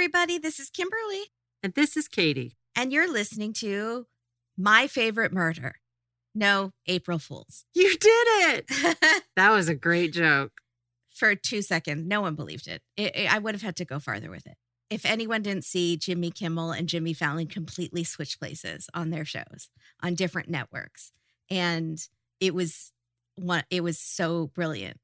everybody. This is Kimberly, And this is Katie. and you're listening to My Favorite Murder. No, April Fools. You did it. That was a great joke. For two seconds, no one believed it. It- it- I would have had to go farther with it. If anyone didn't see Jimmy Kimmel and Jimmy Fallon completely switch places on their shows on different networks, and it was one, it was so brilliant.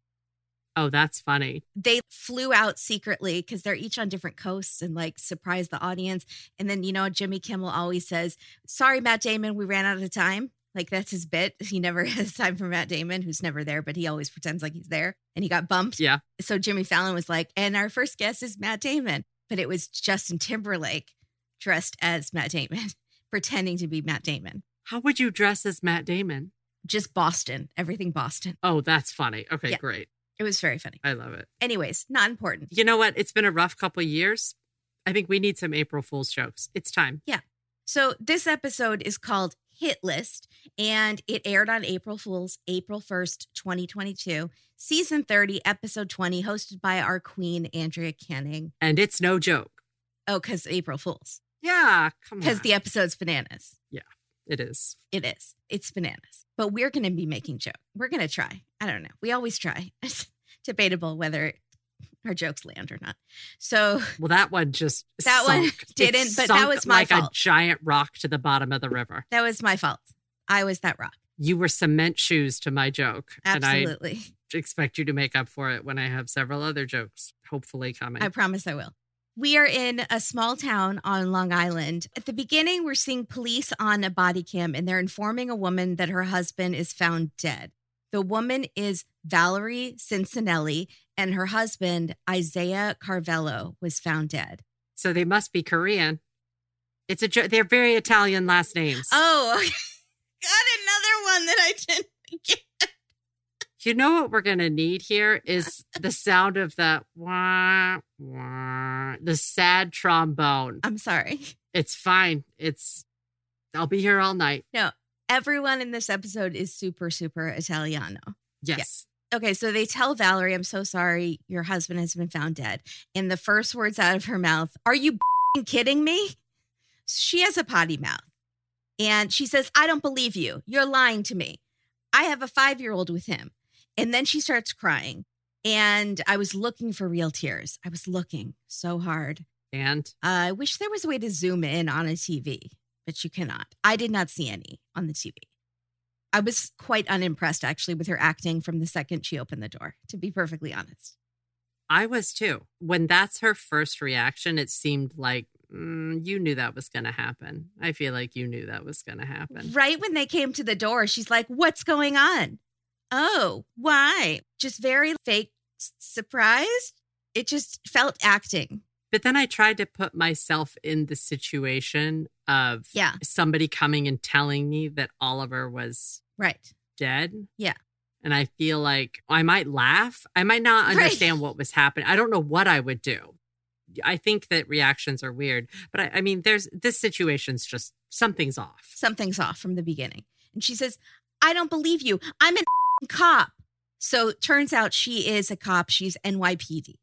Oh, that's funny. they flew out secretly because they're each on different coasts and like surprised the audience. And then, you know, Jimmy Kimmel always says, Sorry, Matt Damon, we ran out of time. Like that's his bit. He never has time for Matt Damon, who's never there, but he always pretends like he's there. And he got bumped. Yeah. So Jimmy Fallon was like, And our first guest is Matt Damon. But it was Justin Timberlake dressed as Matt Damon, pretending to be Matt Damon. How would you dress as Matt Damon? Just Boston, everything Boston. Oh, that's funny. Okay, Yeah. great. It was very funny. I love it. Anyways, not important. You know what? It's been a rough couple of years. I think we need some April Fool's jokes. It's time. Yeah. So this episode is called Hit List and it aired on April Fools, April 1st, 2022, season 30, episode 20, hosted by our queen, Andrea Canning. And it's no joke. Oh, because April Fools. Yeah, come on. Because the episode's bananas. It is. It is. It's bananas. But we're going to be making joke. We're going to try. I don't know. We always try. It's debatable whether our jokes land or not. So Well, that one just That one sunk. It didn't, but that was my fault. like a giant rock to the bottom of the river. that was my fault. I was that rock. You were cement shoes to my joke, Absolutely. and I expect you to make up for it when I have several other jokes, hopefully coming. I promise I will. We are in a small town on Long Island. At the beginning, we're seeing police on a body cam and they're informing a woman that her husband is found dead. The woman is Valerie Cincinelli and her husband, Isaiah Carvalho, was found dead. so they must be Korean. It's a they're very Italian last names. Oh, got another one that I didn't get. You know what we're gonna need here is the sound of the wah wah, the sad trombone. I'm sorry. It's fine. It's I'll be here all night. No, everyone in this episode is super, super Italiano. Yes. Okay, so they tell Valerie, I'm so sorry, your husband has been found dead. And the first words out of her mouth, Are you kidding me? She has a potty mouth. And she says, I don't believe you. You're lying to me. I have a five year old with him. And then she starts crying. And I was looking for real tears. I was looking so hard. And I wish there was a way to zoom in on a TV, but you cannot. I did not see any on the TV. I was quite unimpressed actually with her acting from the second she opened the door, to be perfectly honest. I was too. When that's her first reaction, it seemed like mm, you knew that was going to happen. I feel like you knew that was going to happen. Right when they came to the door, she's like, What's going on? Oh, why? Just very fake surprised. It just felt acting. But then I tried to put myself in the situation of Yeah. somebody coming and telling me that Oliver was Right. dead. Yeah. And I feel like I might laugh. I might not Right. understand what was happening. I don't know what I would do. I think that reactions are weird, but I, I mean, there's this situation's just something's off. Something's off from the beginning. And she says, I don't believe you. I'm an cop. So turns out she is a cop. She's NYPD.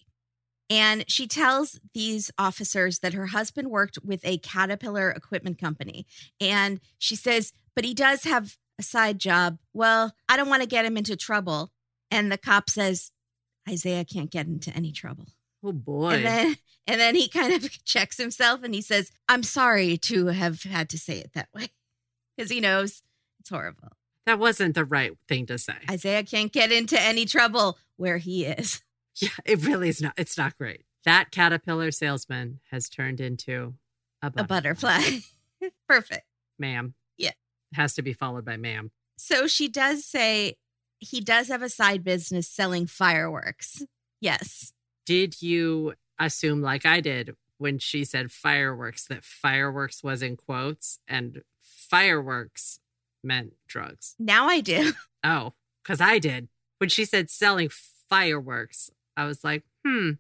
And she tells these officers that her husband worked with a Caterpillar equipment company. And she says, but he does have a side job. Well, I don't want to get him into trouble. And the cop says, Isaiah can't get into any trouble. Oh boy. And then and then he kind of checks himself and he says, I'm sorry to have had to say it that way. Because he knows it's horrible. That wasn't the right thing to say. Isaiah can't get into any trouble where he is. yeah, it really is not. It's not great. That caterpillar salesman has turned into a butterfly. A butterfly. Perfect. Ma'am. Yeah. It has to be followed by ma'am. So she does say he does have a side business selling fireworks. Yes. Did you assume, like I did when she said fireworks, that fireworks was in quotes and fireworks meant drugs? Now I do. Oh, because I did. When she said selling fireworks, I was like, hmm,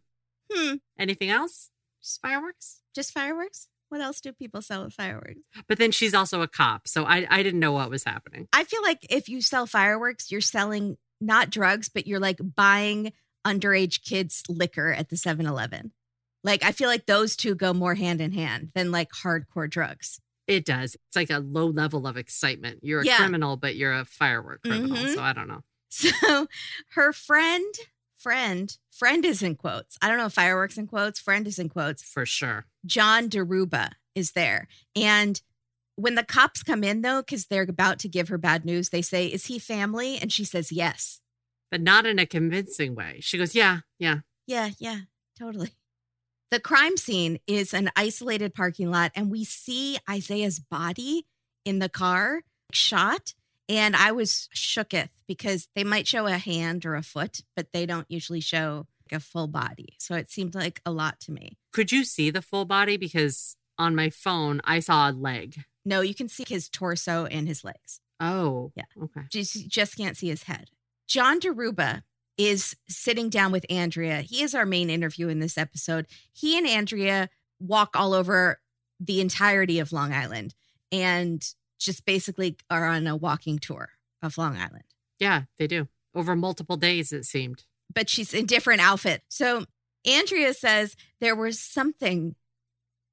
Hmm. anything else? Just fireworks? Just fireworks? What else do people sell with fireworks? But then she's also a cop. So I, I didn't know what was happening. I feel like if you sell fireworks, you're selling not drugs, but you're like buying underage kids liquor at the 7 Eleven. Like I feel like those two go more hand in hand than like hardcore drugs. It does. It's like a low level of excitement. You're a Yeah. criminal, but you're a firework criminal. Mhm. So I don't know. So her friend, friend, friend is in quotes. I don't know if fireworks in quotes, friend is in quotes. For sure. John Deruba is there. And when the cops come in though, because they're about to give her bad news, they say, Is he family? And she says, Yes. But not in a convincing way. She goes, Yeah, yeah. Yeah, yeah, totally. The crime scene is an isolated parking lot, and we see Isaiah's body in the car shot. And I was shooketh because they might show a hand or a foot, but they don't usually show like, a full body. So it seemed like a lot to me. Could you see the full body? Because on my phone, I saw a leg. No, you can see his torso and his legs. Oh, Yeah. Okay. Just, just can't see his head. John Deruba is sitting down with Andrea. He is our main interview in this episode. He and Andrea walk all over the entirety of Long Island and just basically are on a walking tour of Long Island. Yeah, they do. Over multiple days, it seemed. But she's in different outfit. So Andrea says there was something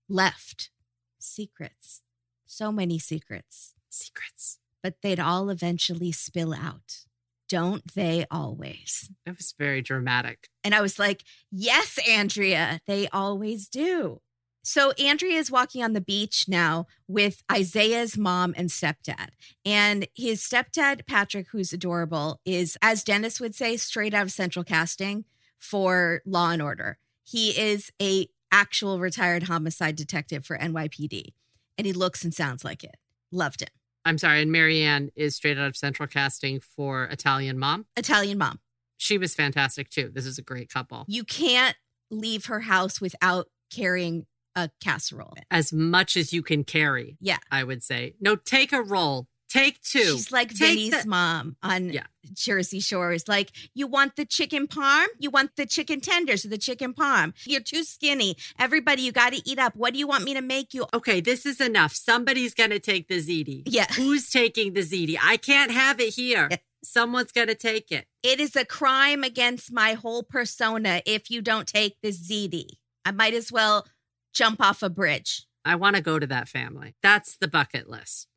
left. Secrets. So many secrets. Secrets. But they'd all eventually spill out. Don't they always? It was very dramatic. And I was like, yes, Andrea, they always do. So Andrea is walking on the beach now with Isaiah's mom and stepdad. And his stepdad, Patrick, who's adorable, is, as Dennis would say, straight out of central casting for Law and Order. He is a actual retired homicide detective for NYPD. And he looks and sounds like it. Loved him. I'm sorry. And Marianne is straight out of Central Casting for Italian Mom. Italian mom. She was fantastic too. This is a great couple. You can't leave her house without carrying a casserole. As much as you can carry. Yeah. I would say. No, take a roll. Take two. She's like Take Vinny's the- mom on Yeah. Jersey Shores. Like, you want the chicken parm? You want the chicken tenders or the chicken parm? You're too skinny. Everybody, you got to eat up. What do you want me to make you? okay, this is enough. Somebody's going to take the ziti. Yeah. Who's taking the ziti? I can't have it here. Yeah. Someone's going to take it. It is a crime against my whole persona if you don't take the ziti. I might as well jump off a bridge. I want to go to that family. That's the bucket list.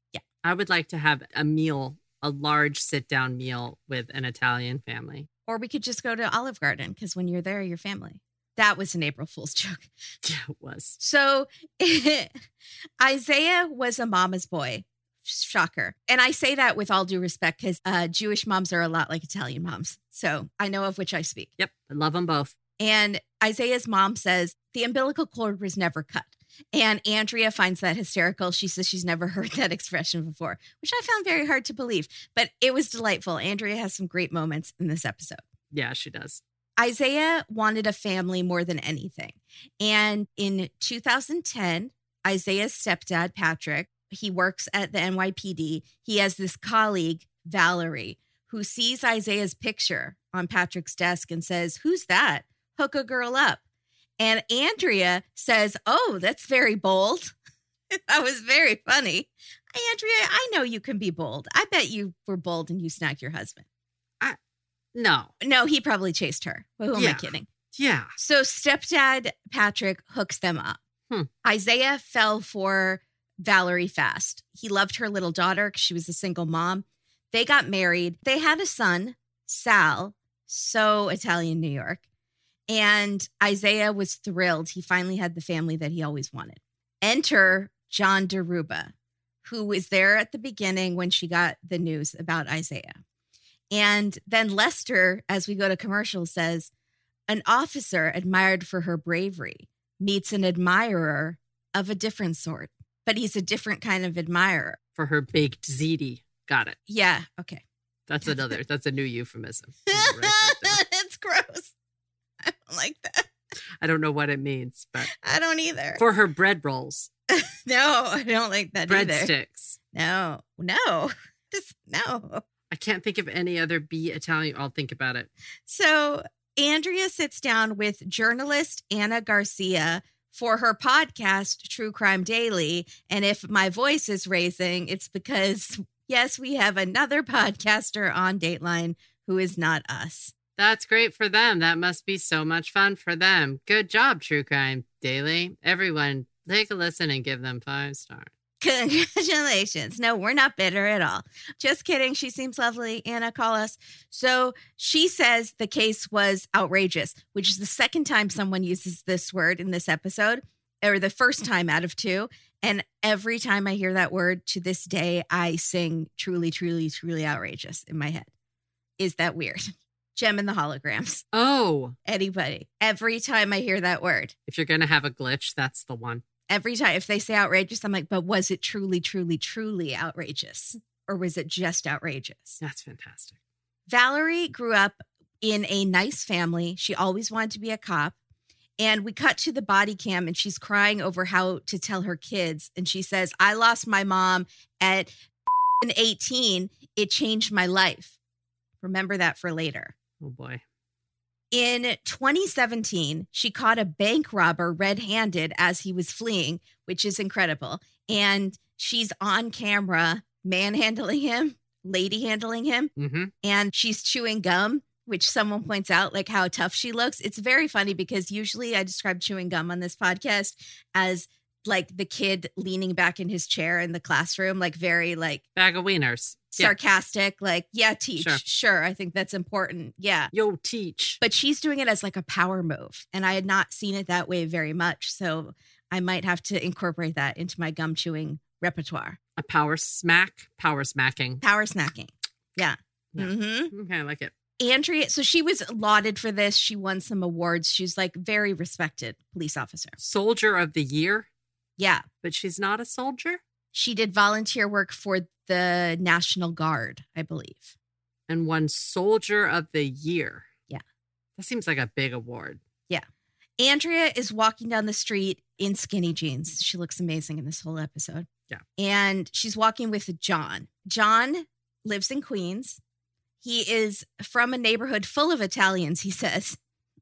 I would like to have a meal, a large sit down meal with an Italian family. Or we could just go to Olive Garden because when you're there, you're family. That was an April Fool's joke. Yeah, it was. So Isaiah was a mama's boy. Shocker. And I say that with all due respect because uh, Jewish moms are a lot like Italian moms. So I know of which I speak. Yep. I love them both. And Isaiah's mom says the umbilical cord was never cut. And Andrea finds that hysterical. She says she's never heard that expression before, which I found very hard to believe, but it was delightful. Andrea has some great moments in this episode. Yeah, she does. Isaiah wanted a family more than anything. And in 2010, Isaiah's stepdad, Patrick, he works at the NYPD. He has this colleague, Valerie, who sees Isaiah's picture on Patrick's desk and says, Who's that? Hook a girl up. And Andrea says, Oh, that's very bold. that was very funny. Andrea, I know you can be bold. I bet you were bold and you snagged your husband. No. No, he probably chased her. Who am I kidding? Yeah. So stepdad Patrick hooks them up. Hmm. Isaiah fell for Valerie fast. He loved her little daughter because she was a single mom. They got married. They had a son, Sal, so Italian New York. And Isaiah was thrilled. He finally had the family that he always wanted. Enter John Deruba, who was there at the beginning when she got the news about Isaiah. And then Lester, as we go to commercial, says, an officer admired for her bravery meets an admirer of a different sort, but he's a different kind of admirer. For her baked ziti. Got it. Yeah. Okay. That's another. That's a new euphemism. I'm gonna write that down. it's gross. I don't like that. I don't know what it means, but I don't either. for her bread rolls, no, I don't like that either. breadsticks. No, no, just no. I can't think of any other B Italian. I'll think about it. So Andrea sits down with journalist Anna Garcia for her podcast, True Crime Daily. And if my voice is raising, it's because, yes, we have another podcaster on Dateline who is not us. That's great for them. That must be so much fun for them. Good job, True Crime Daily. Everyone, take a listen and give them five stars. Congratulations. No, we're not bitter at all. Just kidding. She seems lovely. Anna, call us. So she says the case was outrageous, which is the second time someone uses this word in this episode, or the first time out of two. And every time I hear that word to this day, I sing truly, truly, truly outrageous in my head. Is that weird? Jem and the holograms. Oh, Anybody. Every time I hear that word. if you're going to have a glitch, that's the one. every time if they say outrageous, I'm like, but was it truly, truly, truly outrageous? Or was it just outrageous? That's fantastic. Valerie grew up in a nice family. She always wanted to be a cop. And we cut to the body cam and she's crying over how to tell her kids. And she says, I lost my mom at 18. It changed my life. Remember that for later. Oh boy. In 2017, she caught a bank robber red handed as he was fleeing, which is incredible. And she's on camera manhandling him, lady handling him, hmm and she's chewing gum, which someone points out like how tough she looks. It's very funny because usually I describe chewing gum on this podcast as like the kid leaning back in his chair in the classroom, like very like Bag of wieners. Yeah. sarcastic, like, yeah, teach. Sure. sure. I think that's important. Yeah Yo, teach. but she's doing it as like a power move and i had not seen it that way very much so i might have to incorporate that into my gum chewing repertoire A power smack. Power smacking. power snacking yeah, Yeah. hmm Okay, I like it. andrea so she was lauded for this she won some awards she's like very respected police officer Soldier of the year, yeah but she's not a soldier she did volunteer work for the national guard i believe and won Soldier of the Year. Yeah. That seems like a big award. Yeah. Andrea is walking down the street in skinny jeans. She looks amazing in this whole episode. Yeah. And she's walking with John. John lives in Queens. He is from a neighborhood full of Italians, he says.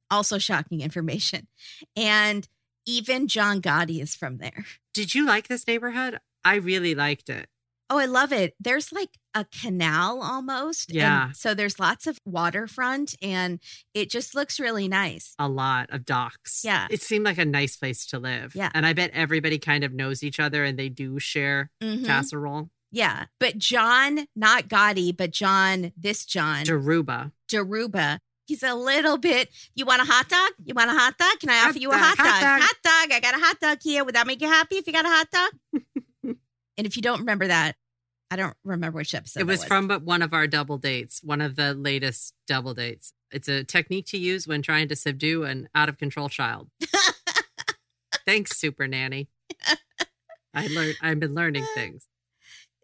Also shocking information. And even John Gotti is from there. Did you like this neighborhood? I really liked it. Oh, I love it. There's like a canal almost. and Yeah. so there's lots of waterfront and it just looks really nice. A lot of docks. Yeah. It seemed like a nice place to live. Yeah. And I bet everybody kind of knows each other and they do share Mhm. casserole. Yeah. But John, not Gotti, but John, this John, Jaruba. Daruba, he's a little bit, you want a hot dog? You want a hot dog? Can I Hot offer you a dog, hot dog? hot dog. Hot dog. I got a hot dog here. Would that make you happy if you got a hot dog? and if you don't remember that, I don't remember which episode it that was from but one of our double dates, one of the latest double dates. It's a technique to use when trying to subdue an out of control child. Thanks, Super Nanny. I learned I've been learning things.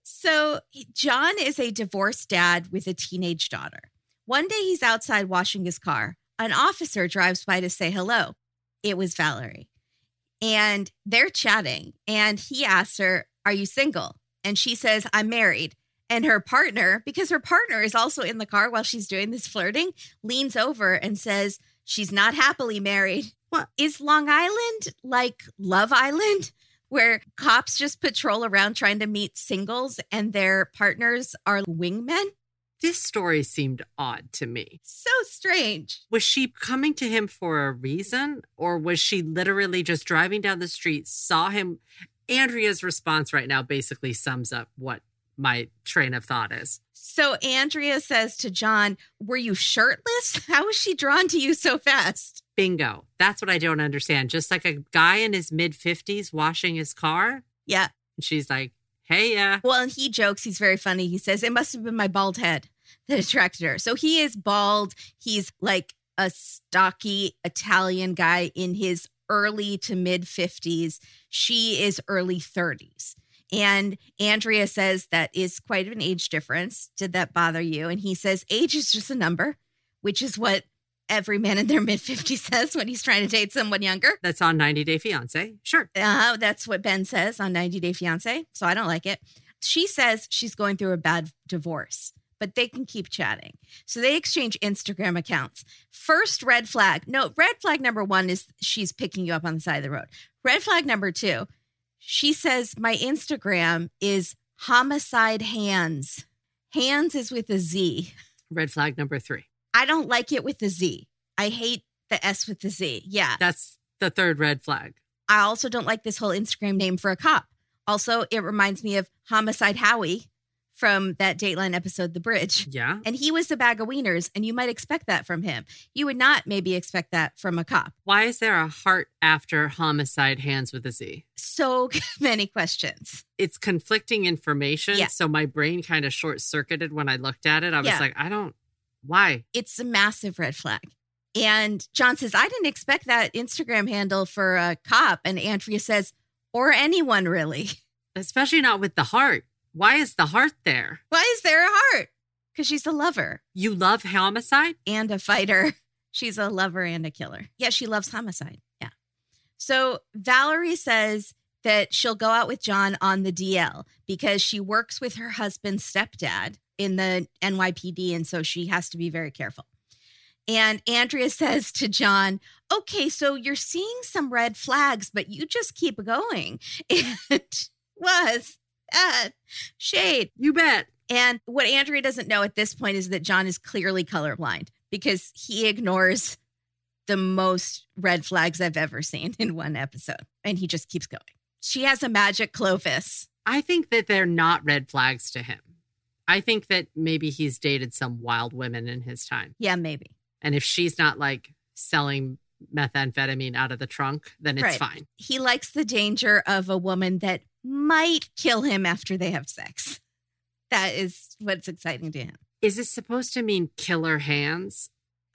So, John is a divorced dad with a teenage daughter. One day he's outside washing his car. An officer drives by to say hello. It was Valerie. And they're chatting. And he asks her, Are you single? And she says, I'm married. And her partner, because her partner is also in the car while she's doing this flirting, leans over and says, She's not happily married. What? Is Long Island like Love Island? where cops just patrol around trying to meet singles and their partners are wingmen. This story seemed odd to me. So strange. Was she coming to him for a reason or was she literally just driving down the street, saw him? Andrea's response right now basically sums up what my train of thought is. So Andrea says to John, Were you shirtless? How was she drawn to you so fast? Bingo. That's what I don't understand. Just like a guy in his mid 50s washing his car. Yeah. And she's like, hey, yeah. Well, and he jokes, he's very funny. He says, It must have been my bald head that attracted her. So he is bald. He's like a stocky Italian guy in his early to mid 50s. She is early 30s. And Andrea says that is quite an age difference. Did that bother you? And he says, age is just a number, which is what every man in their mid 50s says when he's trying to date someone younger. That's on 90 Day Fiance. Sure. Uh, that's what Ben says on 90 Day Fiance. So I don't like it. She says she's going through a bad divorce, but they can keep chatting. So they exchange Instagram accounts. First red flag. No, red flag number one is she's picking you up on the side of the road. Red flag number two, she says, My Instagram is homicide hands. Hands is with a Z. Red flag number three. I don't like it with the Z. I hate the S with the Z. Yeah. That's the third red flag. I also don't like this whole Instagram name for a cop. Also, it reminds me of Homicide Howie from that Dateline episode, The Bridge. Yeah. And he was a bag of wieners, and you might expect that from him. You would not maybe expect that from a cop. Why is there a heart after homicide hands with a Z? So many questions. It's conflicting information. Yeah. So my brain kind of short circuited when I looked at it. I was Yeah. like, I don't, why? It's a massive red flag. And John says, I didn't expect that Instagram handle for a cop. And Andrea says, or anyone really. Especially not with the heart. Why is the heart there? Why is there a heart? Because she's a lover You love homicide? and a fighter. She's a lover and a killer. Yeah, she loves homicide. Yeah. So Valerie says that she'll go out with John on the DL because she works with her husband's stepdad in the NYPD. And so she has to be very careful. And Andrea says to John, Okay, so you're seeing some red flags, but you just keep going. It was that shade. You bet. And what Andrea doesn't know at this point is that John is clearly colorblind because he ignores the most red flags I've ever seen in one episode. And he just keeps going. She has a magic Clovis. I think that they're not red flags to him. I think that maybe he's dated some wild women in his time. Yeah, maybe. And if she's not like selling methamphetamine out of the trunk, then it's Right. fine. He likes the danger of a woman that might kill him after they have sex. That is what's exciting to him. Is this supposed to mean killer hands?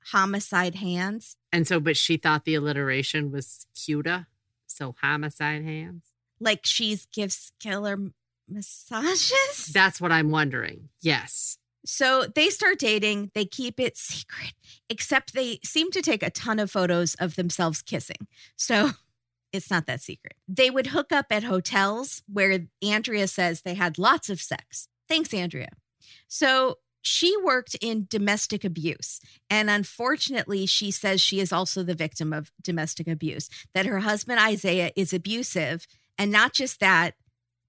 Homicide hands. And so, but she thought the alliteration was cuta. So homicide hands. Like she's gives killer massages. That's what I'm wondering. Yes. So they start dating. They keep it secret, except they seem to take a ton of photos of themselves kissing. So it's not that secret. They would hook up at hotels where Andrea says they had lots of sex. Thanks, Andrea. So she worked in domestic abuse. And unfortunately, she says she is also the victim of domestic abuse, that her husband, Isaiah, is abusive. And not just that,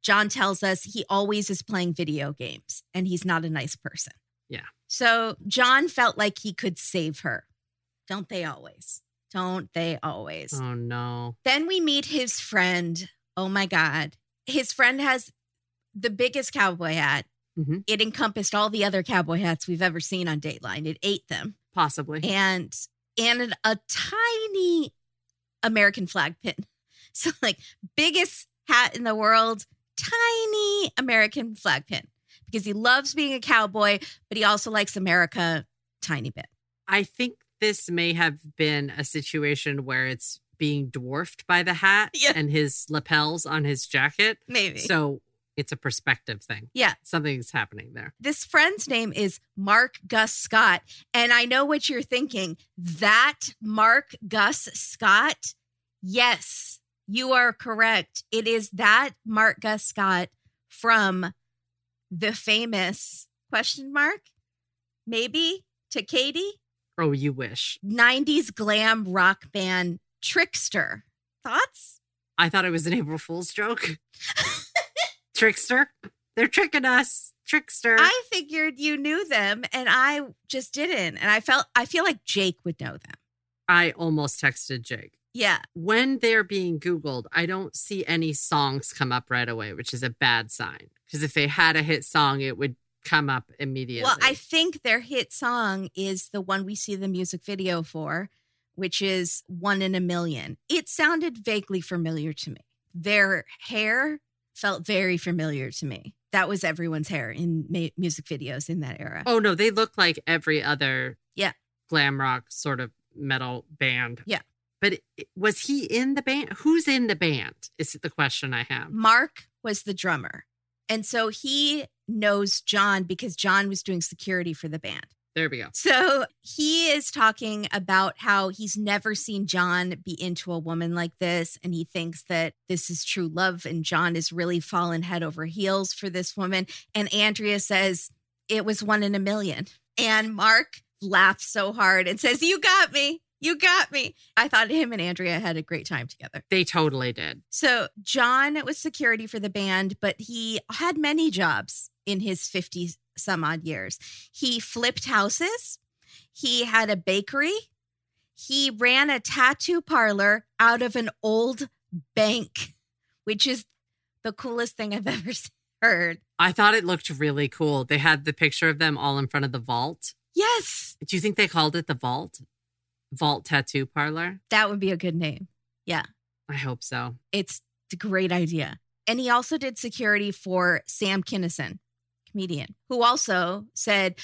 John tells us he always is playing video games and he's not a nice person. Yeah. So John felt like he could save her. Don't they always? Don't they always? Oh no. Then we meet his friend. Oh my God. His friend has the biggest cowboy hat. Mhm. It encompassed all the other cowboy hats we've ever seen on Dateline. It ate them. Possibly. And and a tiny American flag pin. So like biggest hat in the world, tiny American flag pin. Because he loves being a cowboy, but he also likes America tiny bit. I think this may have been a situation where it's being dwarfed by the hat Yeah. and his lapels on his jacket. Maybe. So it's a perspective thing. Yeah. Something's happening there. this friend's name is Mark Gus Scott. And I know what you're thinking. That Mark Gus Scott? Yes, you are correct. It is that Mark Gus Scott from the famous question mark, maybe to Katie, Oh, you wish. 90s glam rock band Trixter. Thoughts? I thought it was an April Fool's joke. Trixter. They're tricking us. Trixter. I figured you knew them and I just didn't. And I felt I feel like Jake would know them. I almost texted Jake. Yeah. When they're being Googled, I don't see any songs come up right away, which is a bad sign. Because if they had a hit song, it would come up immediately. Well, I think their hit song is the one we see the music video for, which is One in a Million. It sounded vaguely familiar to me. Their hair felt very familiar to me. That was everyone's hair in ma- music videos in that era. Oh no, they look like every other Yeah. glam rock sort of metal band. Yeah. But was he in the band? Who's in the band? Is the question I have. Mark was the drummer. And so he knows John because John was doing security for the band. There we go. So he is talking about how he's never seen John be into a woman like this. And he thinks that this is true love. And John is really fallen head over heels for this woman. And Andrea says, it was one in a million. And Mark laughs so hard and says, You got me. You got me. I thought him and Andrea had a great time together. They totally did. So John was security for the band, but he had many jobs in his 50 some odd years. He flipped houses. He had a bakery. He ran a tattoo parlor out of an old bank, which is the coolest thing I've ever heard. I thought it looked really cool. They had the picture of them all in front of the vault. Yes, Do you think they called it the vault? Vault Tattoo Parlor? that would be a good name. Yeah. I hope so. It's a great idea. And he also did security for Sam Kinison, comedian, who also said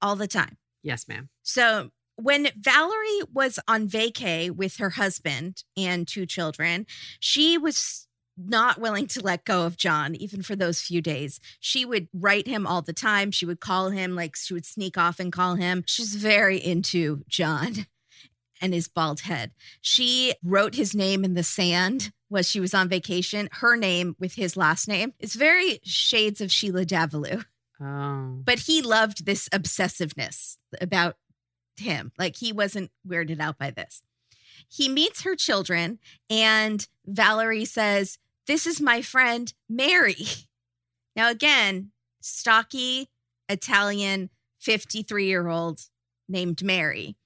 all the time. Yes, ma'am. So when Valerie was on vacay with her husband and two children, she was not willing to let go of John, even for those few days. She would write him all the time. She would call him, like she would sneak off and call him. She's very into John and his bald head. She wrote his name in the sand while she was on vacation, her name with his last name. It's very shades of Sheila Davalloo Oh. but he loved this obsessiveness about him. Like he wasn't weirded out by this. He meets her children, and Valerie says, This is my friend Mary. Now, again, stocky Italian 53 year old named Mary,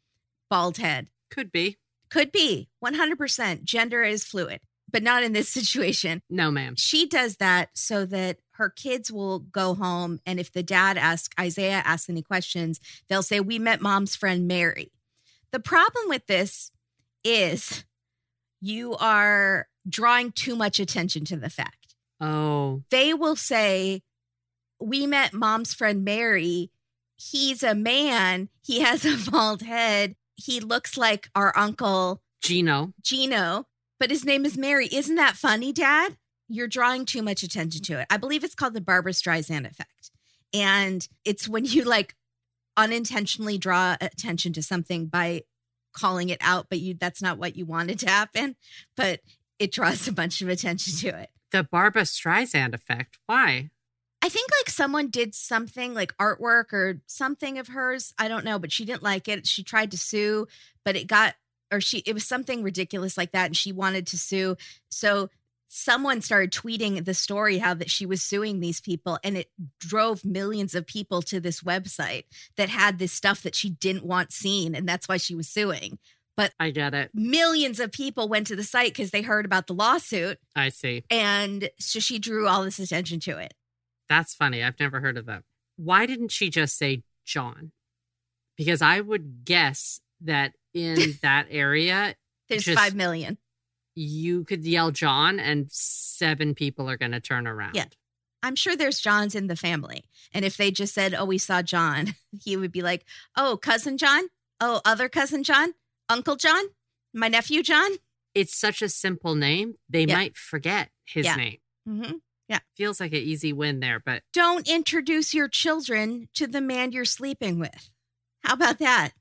bald head. Could be. Could be 100%. Gender is fluid, but not in this situation No, ma'am. she does that so that her kids will go home and if the dad asks isaiah asks any questions they'll say we met mom's friend mary the problem with this is you are drawing too much attention to the fact Oh. they will say we met mom's friend mary he's a man he has a bald head he looks like our uncle Gino. Gino, but his name is Mary. Isn't that funny, Dad? You're drawing too much attention to it. I believe it's called the Barbara Streisand effect. And it's when you like unintentionally draw attention to something by calling it out, but you that's not what you wanted to happen, but it draws a bunch of attention to it. The Barbara Streisand effect. Why? I think like someone did something like artwork or something of hers. I don't know, but she didn't like it. She tried to sue, but it got or she it was something ridiculous like that and she wanted to sue. So someone started tweeting the story how that she was suing these people and it drove millions of people to this website that had this stuff that she didn't want seen and that's why she was suing. I get it. Millions of people went to the site because they heard about the lawsuit I see. and so she drew all this attention to it. That's funny. I've never heard of that. Why didn't she just say John? Because I would guess that in that area, There's Just- 5 million. you could yell John and seven people are going to turn around. Yeah. I'm sure there's Johns in the family. And if they just said, Oh, we saw John, he would be like, Oh, cousin John? Oh, other cousin John? Uncle John? My nephew John? It's such a simple name. They Yeah. might forget his Yeah. name. hmm Yeah. Feels like an easy win there, but Don't introduce your children to the man you're sleeping with. How about that?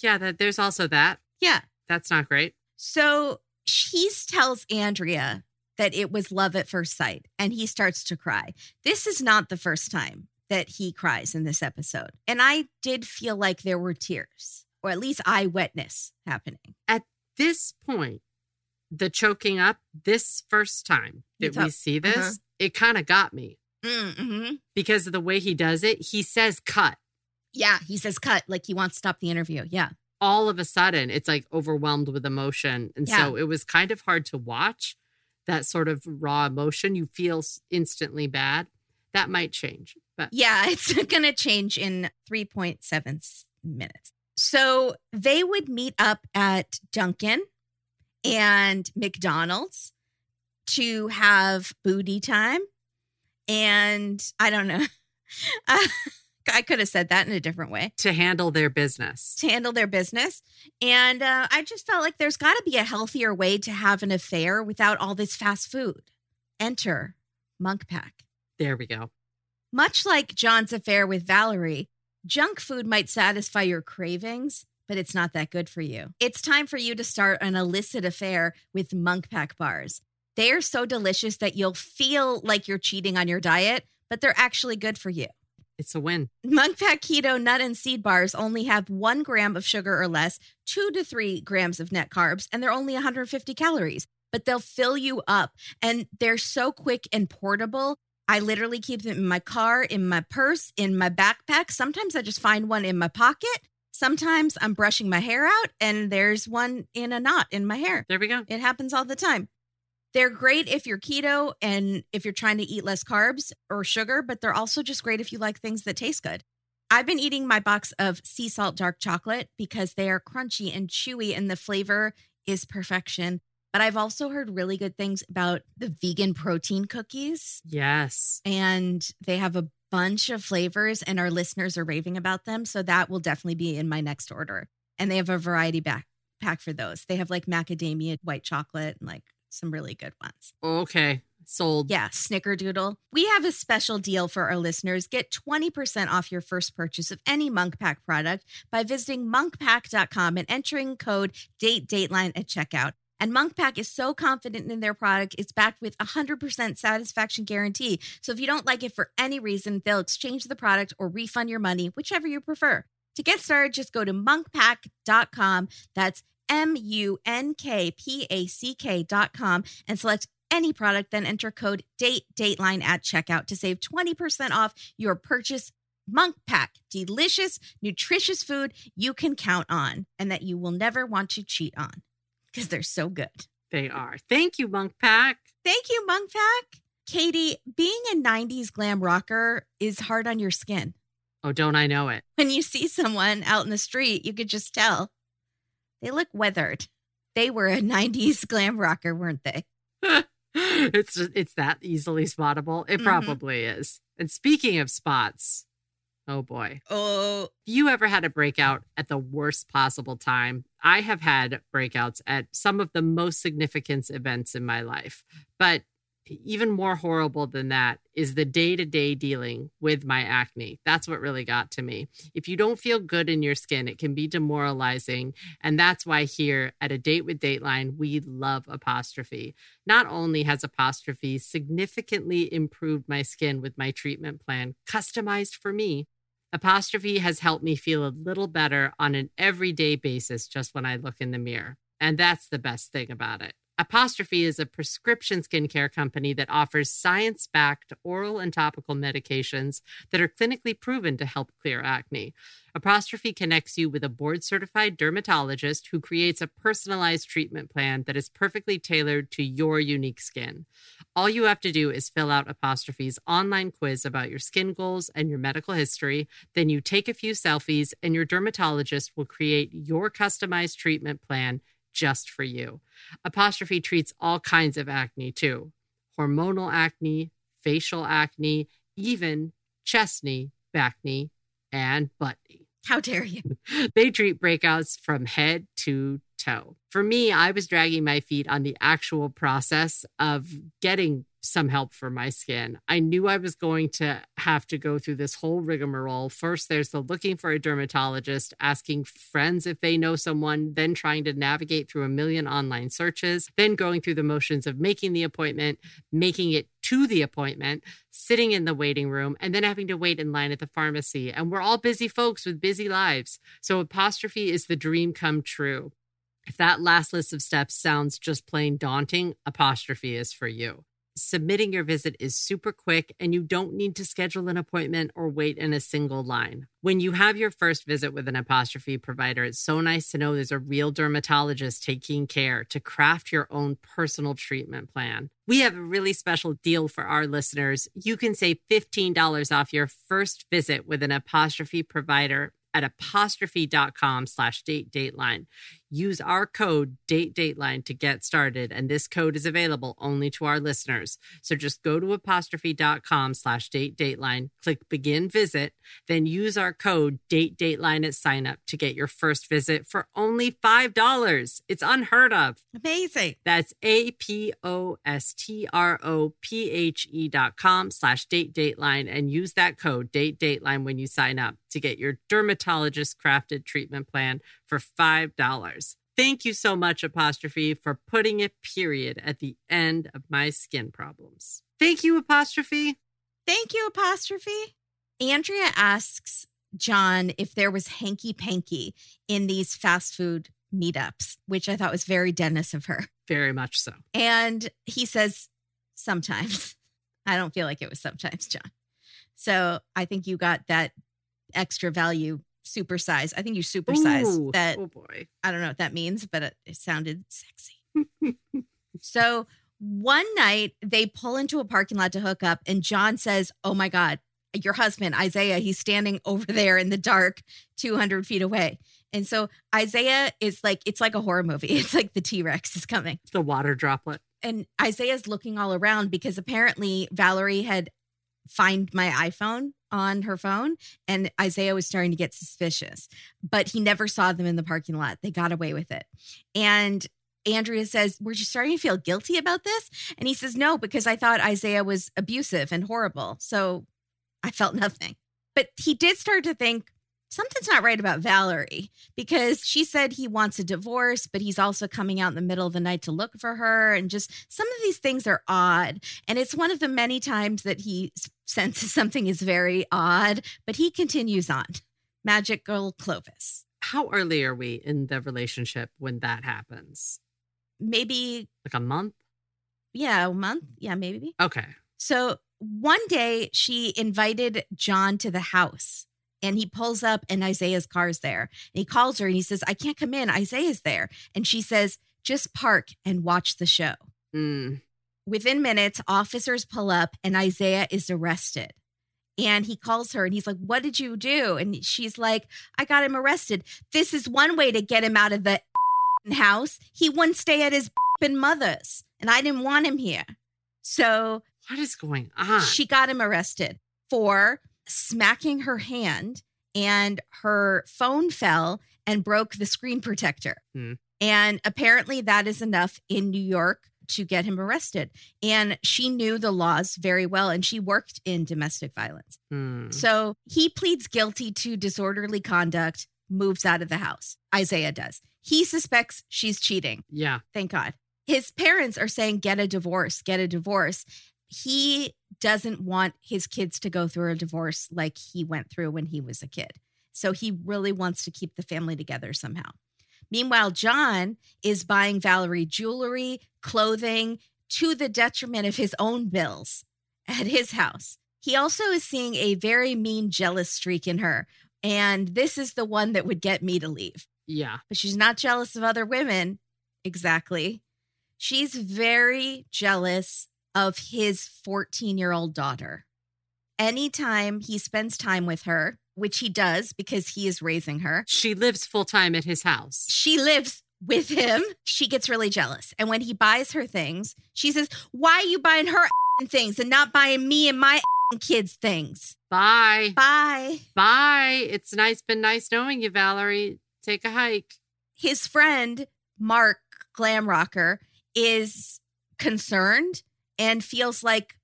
yeah, that there's also that. Yeah. That's not great. So he tells Andrea that it was love at first sight and he starts to cry. This is not the first time that he cries in this episode. And I did feel like there were tears, or at least eye wetness happening. At this point, the choking up, this first time that we see this, uh-huh. it kind of got me Mm-hmm. because of the way he does it. He says cut. Yeah, he says cut like he wants to stop the interview. Yeah. all of a sudden it's like overwhelmed with emotion and so it was kind of hard to watch that sort of raw emotion you feel instantly bad that might change but Yeah, it's going to change in 3.7 minutes. So they would meet up at Dunkin' and McDonald's to have booty time. And I don't know. I could have said that in a different way to handle their business to handle their business. And uh, I just felt like there's got to be a healthier way to have an affair without all this fast food. Enter Munk Pack. there we go Much like John's affair with Valerie, junk food might satisfy your cravings, but it's not that good for you. It's time for you to start an illicit affair with Munk Pack bars. They are so delicious that you'll feel like you're cheating on your diet, but they're actually good for you. it's a win Munk Pack Keto Nut and Seed Bars only have one gram of sugar or less, two to three grams of net carbs, and they're only 150 calories, but they'll fill you up. And they're so quick and portable. I literally keep them in my car, in my purse, in my backpack. Sometimes I just find one in my pocket. Sometimes I'm brushing my hair out and there's one in a knot in my hair. There we go. It happens all the time. They're great if you're keto and if you're trying to eat less carbs or sugar, but they're also just great if you like things that taste good. I've been eating my box of sea salt dark chocolate because they are crunchy and chewy and the flavor is perfection. But I've also heard really good things about the vegan protein cookies, Yes. and they have a bunch of flavors, and our listeners are raving about them. So that will definitely be in my next order. And they have a variety back pack for those. They have like macadamia white chocolate and like some really good ones. Okay. Sold. Yeah, Snickerdoodle. We have a special deal for our listeners. Get 20% off your first purchase of any Munk Pack product by visiting munkpack.com and entering code DATE DATELINE at checkout. And Munk Pack is so confident in their product, it's backed with a 100% satisfaction guarantee. So if you don't like it for any reason, they'll exchange the product or refund your money, whichever you prefer. To get started, just go to munkpack.com. That's M U N K P A C K.com and select any product, then enter code DATE DATELINE at checkout to save 20% off your purchase. Munk Pack, delicious, nutritious food you can count on and that you will never want to cheat on because they're so good. They are. Thank you, Munk Pack. Thank you, Munk Pack. Katie, being a 90s glam rocker is hard on your skin. Oh, don't I know it? When you see someone out in the street, you could just tell they look weathered. They were a 90s glam rocker, weren't they? it's just, it's that easily spottable. It Mhm. probably is. And speaking of spots, oh boy. Oh, If you ever had a breakout at the worst possible time, I have had breakouts at some of the most significant events in my life. But even more horrible than that is the day to day dealing with my acne. That's what really got to me. If you don't feel good in your skin, it can be demoralizing. And that's why here at A Date with Dateline, we love Apostrophe. Not only has Apostrophe significantly improved my skin with my treatment plan, customized for me, Apostrophe has helped me feel a little better on an everyday basis just when I look in the mirror. And that's the best thing about it. Apostrophe is a prescription skincare company that offers science backed oral and topical medications that are clinically proven to help clear acne. Apostrophe connects you with a board certified dermatologist who creates a personalized treatment plan that is perfectly tailored to your unique skin. All you have to do is fill out Apostrophe's online quiz about your skin goals and your medical history. Then you take a few selfies, and your dermatologist will create your customized treatment plan just for you. Apostrophe treats all kinds of acne too hormonal acne, facial acne, even chest knee, back knee, and butt knee. how dare you? They treat breakouts from head to toe. For me, I was dragging my feet on the actual process of getting some help for my skin. I knew I was going to have to go through this whole rigmarole. First, there's the looking for a dermatologist, asking friends if they know someone, then trying to navigate through a million online searches, then going through the motions of making the appointment, making it to the appointment, sitting in the waiting room, and then having to wait in line at the pharmacy. And we're all busy folks with busy lives. So, apostrophe is the dream come true. If that last list of steps sounds just plain daunting, apostrophe is for you. Submitting your visit is super quick and you don't need to schedule an appointment or wait in a single line. When you have your first visit with an apostrophe provider, it's so nice to know there's a real dermatologist taking care to craft your own personal treatment plan. We have a really special deal for our listeners. You can save $15 off your first visit with an apostrophe provider at apostrophe.com slash date dateline. Use our code date dateline to get started, and this code is available only to our listeners. So just go to apostrophe.com slash date dateline, click begin visit, then use our code date dateline at sign up to get your first visit for only $5. It's unheard of. Amazing. That's A P O S T R O P H E dot com slash date dateline and use that code date dateline when you sign up to get your dermatologist crafted treatment plan for $5. Thank you so much, Apostrophe, for putting a period at the end of my skin problems. Thank you, Apostrophe. Thank you, apostrophe. Andrea asks John if there was hanky panky in these fast food meetups, which I thought was very Dennis of her. Very much so. And he says, sometimes. I don't feel like it was sometimes, John. So I think you got that extra value supersize. I think you supersize that. Oh boy. I don't know what that means, but it, it sounded sexy. so one night they pull into a parking lot to hook up, and John says, Oh my God, your husband, Isaiah, he's standing over there in the dark, 200 feet away. And so Isaiah is like, it's like a horror movie. It's like the T Rex is coming. The water droplet. And Isaiah's looking all around because apparently Valerie had find my iPhone on her phone and Isaiah was starting to get suspicious, but he never saw them in the parking lot. They got away with it. And Andrea says, Were you starting to feel guilty about this? And he says, No, because I thought Isaiah was abusive and horrible. So I felt nothing. But he did start to think something's not right about Valerie because she said he wants a divorce, but he's also coming out in the middle of the night to look for her. And just some of these things are odd. And it's one of the many times that he senses something is very odd, but he continues on. Magic Girl Clovis. How early are we in the relationship when that happens? Maybe, Like a month? yeah, a month. Yeah, maybe. Okay. So one day she invited John to the house and he pulls up and Isaiah's car's there. And he calls her and he says, I can't come in. Isaiah's there. And she says, just park and watch the show. Mm. Within minutes, officers pull up and Isaiah is arrested. And he calls her and he's like, What did you do? And she's like, I got him arrested. This is one way to get him out of the house. He wouldn't stay at his mother's, and I didn't want him here. So What is going on? she got him arrested for smacking her hand and her phone fell and broke the screen protector. Hmm. And apparently that is enough in New York to get him arrested. And she knew the laws very well and she worked in domestic violence. Hmm. So he pleads guilty to disorderly conduct, moves out of the house. Isaiah does. He suspects she's cheating. Yeah. Thank God. His parents are saying, get a divorce, get a divorce. He doesn't want his kids to go through a divorce like he went through when he was a kid. So he really wants to keep the family together somehow. Meanwhile, John is buying Valerie jewelry, clothing to the detriment of his own bills at his house. He also is seeing a very mean, jealous streak in her. And this is the one that would get me to leave Yeah. but she's not jealous of other women exactly. She's very jealous of his 14 year old daughter. Anytime he spends time with her, which he does because he is raising her, She lives full time at his house. she lives with him. She gets really jealous. And when he buys her things, she says, Why are you buying her things and not buying me and my kids things? Bye. Bye. Bye. It's nice. Been nice knowing you, Valerie. Take a hike. his friend Mark Glamrocker is concerned and feels like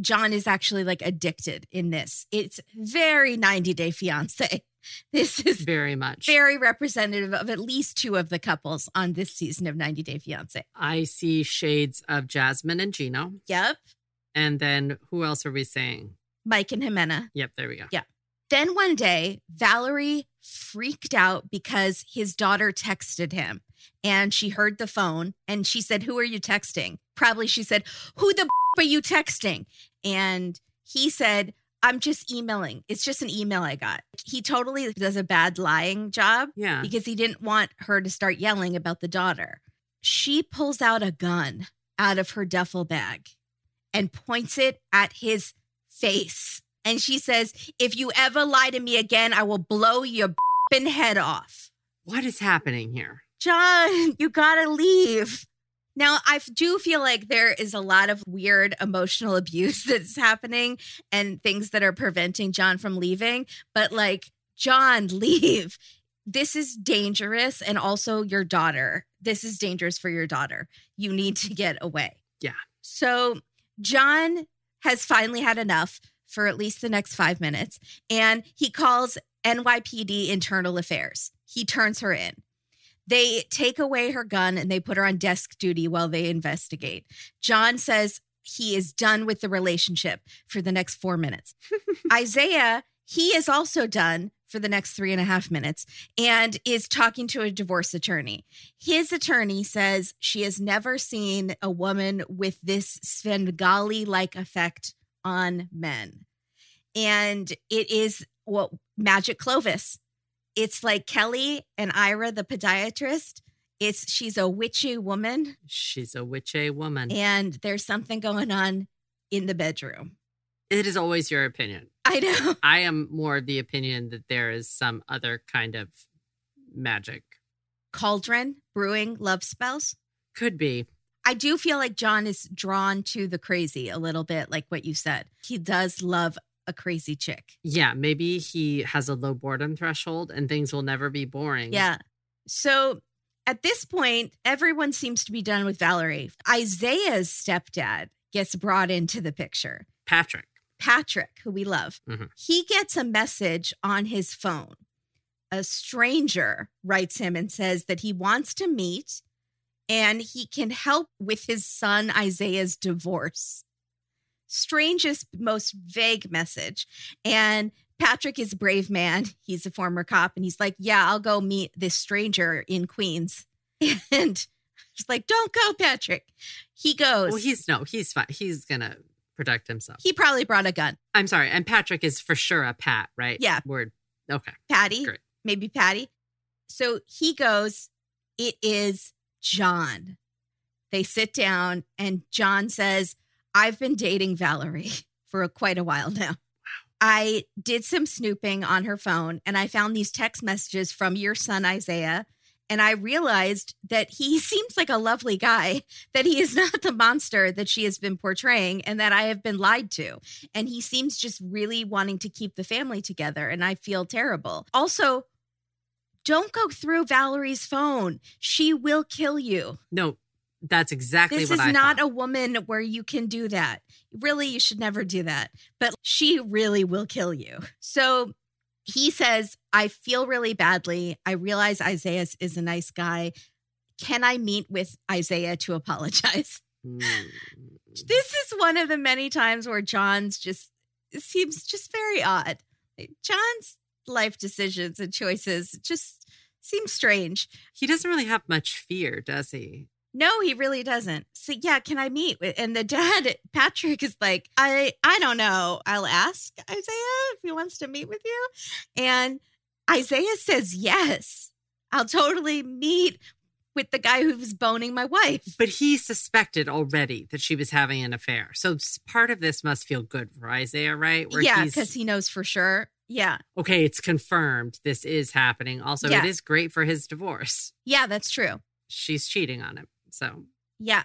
John is actually like addicted in this. It's very 90 Day Fiance. This is Very much. very representative of at least two of the couples on this season of 90 Day Fiance. I see shades of Jasmine and Gino. Yep. And then who else are we saying? Mike and Ximena. Yep, there we go. Then one day, Valerie freaked out because his daughter texted him and she heard the phone and she said, Who are you texting? Probably she said, Who the are you texting? And he said, I'm just emailing. It's just an email I got. He totally does a bad lying job Yeah. because he didn't want her to start yelling about the daughter. She pulls out a gun out of her duffel bag and points it at his face. And she says, If you ever lie to me again, I will blow your head off. What is happening here? John, you gotta leave. Now, I do feel like there is a lot of weird emotional abuse that's happening and things that are preventing John from leaving. But, like, John, leave. This is dangerous. And also, your daughter. This is dangerous for your daughter. You need to get away. Yeah. So, John has finally had enough for at least the next five minutes. And he calls NYPD Internal Affairs. He turns her in. They take away her gun and they put her on desk duty while they investigate. John says he is done with the relationship for the next four minutes. Isaiah, he is also done for the next three and a half minutes and is talking to a divorce attorney. His attorney says she has never seen a woman with this Svengali like effect on men. And it is what Magic Clovis. It's like Kelly and Ira, the podiatrist. It's she's a witchy woman, She's a witchy woman. and there's something going on in the bedroom. it is always your opinion. I know. I am more of the opinion that there is some other kind of magic. Cauldron brewing love spells. Could be. I do feel like John is drawn to the crazy a little bit, like what you said. He does love a crazy chick. Yeah, maybe he has a low boredom threshold and things will never be boring. Yeah. So at this point, everyone seems to be done with Valerie. Isaiah's stepdad gets brought into the picture. Patrick. Patrick, who we love, Mhm. he gets a message on his phone. A stranger writes him and says that he wants to meet and he can help with his son Isaiah's divorce. Strangest, most vague message. And Patrick is a brave man. He's a former cop and he's like, Yeah, I'll go meet this stranger in Queens. And he's like, Don't go, Patrick. He goes. Well, he's no, he's fine. He's gonna protect himself. he probably brought a gun. I'm sorry. And Patrick is for sure a Pat, right? Yeah. Word. Okay. Patty, Great. maybe Patty. So he goes, It is John. They sit down, and John says, I've been dating Valerie for a, quite a while now. I did some snooping on her phone and I found these text messages from your son, Isaiah. And I realized that he seems like a lovely guy, that he is not the monster that she has been portraying, and that I have been lied to. And he seems just really wanting to keep the family together. And I feel terrible. Also, don't go through Valerie's phone. She will kill you. No, that's exactly This is I not thought. a woman where you can do that. Really, you should never do that. But she really will kill you. So he says, I feel really badly. I realize Isaiah is a nice guy. Can I meet with Isaiah to apologize? Mm. This is one of the many times where John's just seems just very odd. John's life decisions and choices just seems strange. He doesn't really have much fear, does he? No, he really doesn't. So yeah, can I meet? with And the dad, Patrick, is like, I I don't know. I'll ask Isaiah if he wants to meet with you. And Isaiah says yes. I'll totally meet with the guy who was boning my wife. But he suspected already that she was having an affair. So part of this must feel good for Isaiah, right? yeah, because he knows for sure. Yeah. okay, it's confirmed this is happening. Also, Yeah. it is great for his divorce. Yeah, that's true. She's cheating on him. So Yeah.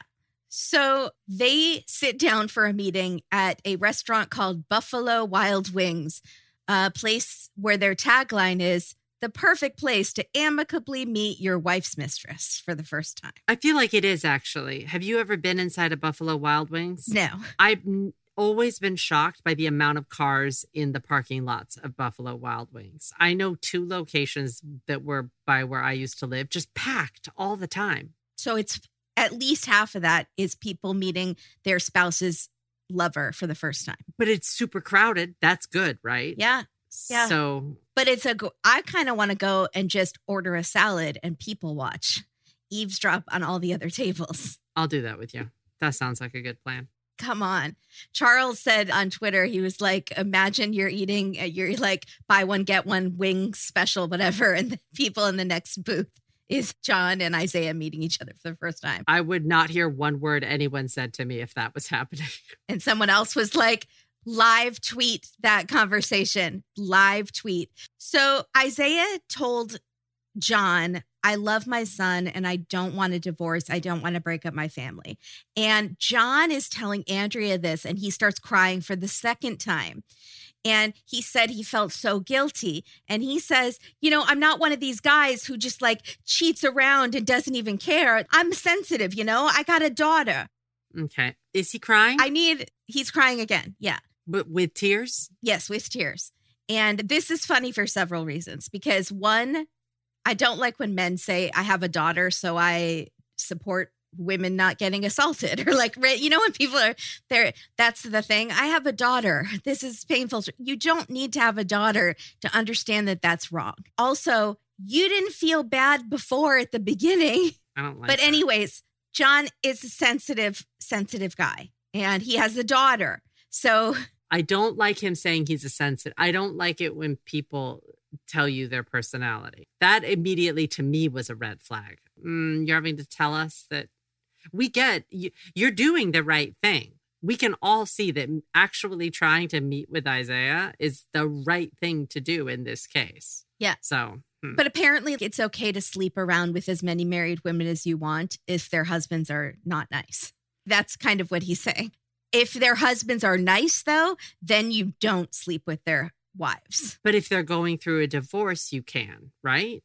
So they sit down for a meeting at a restaurant called Buffalo Wild Wings, a place where their tagline is the perfect place to amicably meet your wife's mistress for the first time. I feel like it is actually. Have you ever been inside a Buffalo Wild Wings? No. I've n- always been shocked by the amount of cars in the parking lots of Buffalo Wild Wings. I know two locations that were by where I used to live, just packed all the time. So it's at least half of that is people meeting their spouse's lover for the first time. But it's super crowded. That's good, right? Yeah. yeah. So But it's a, go- I kind of want to go and just order a salad and people watch, eavesdrop on all the other tables. I'll do that with you. That sounds like a good plan. Come on. Charles said on Twitter, he was like, imagine you're eating, uh, you're like, buy one, get one wing special, whatever. And the people in the next booth is John and Isaiah meeting each other for the first time. I would not hear one word anyone said to me if that was happening. And someone else was like, live tweet that conversation, live tweet. So Isaiah told John, I love my son and I don't want a divorce. I don't want to break up my family. And John is telling Andrea this and he starts crying for the second time. And he said he felt so guilty. And he says, You know, I'm not one of these guys who just like cheats around and doesn't even care. I'm sensitive, you know, I got a daughter. Okay. Is he crying? I need, he's crying again. Yeah. but with tears? Yes, with tears. And this is funny for several reasons because one, I don't like when men say, I have a daughter, so I support women not getting assaulted or like you know when people are there that's the thing i have a daughter this is painful you don't need to have a daughter to understand that that's wrong also you didn't feel bad before at the beginning I don't like but that. anyways, John is a sensitive, sensitive guy, and he has a daughter. So I don't like him saying he's a sensitive. I don't like it when people tell you their personality. That immediately to me was a red flag. Mm, you're having to tell us that we get you, you're doing the right thing. We can all see that actually trying to meet with Isaiah is the right thing to do in this case. Yeah. So, hmm. But apparently, it's okay to sleep around with as many married women as you want if their husbands are not nice. That's kind of what he's saying. If their husbands are nice, though, then you don't sleep with their wives. but if they're going through a divorce, you can, right?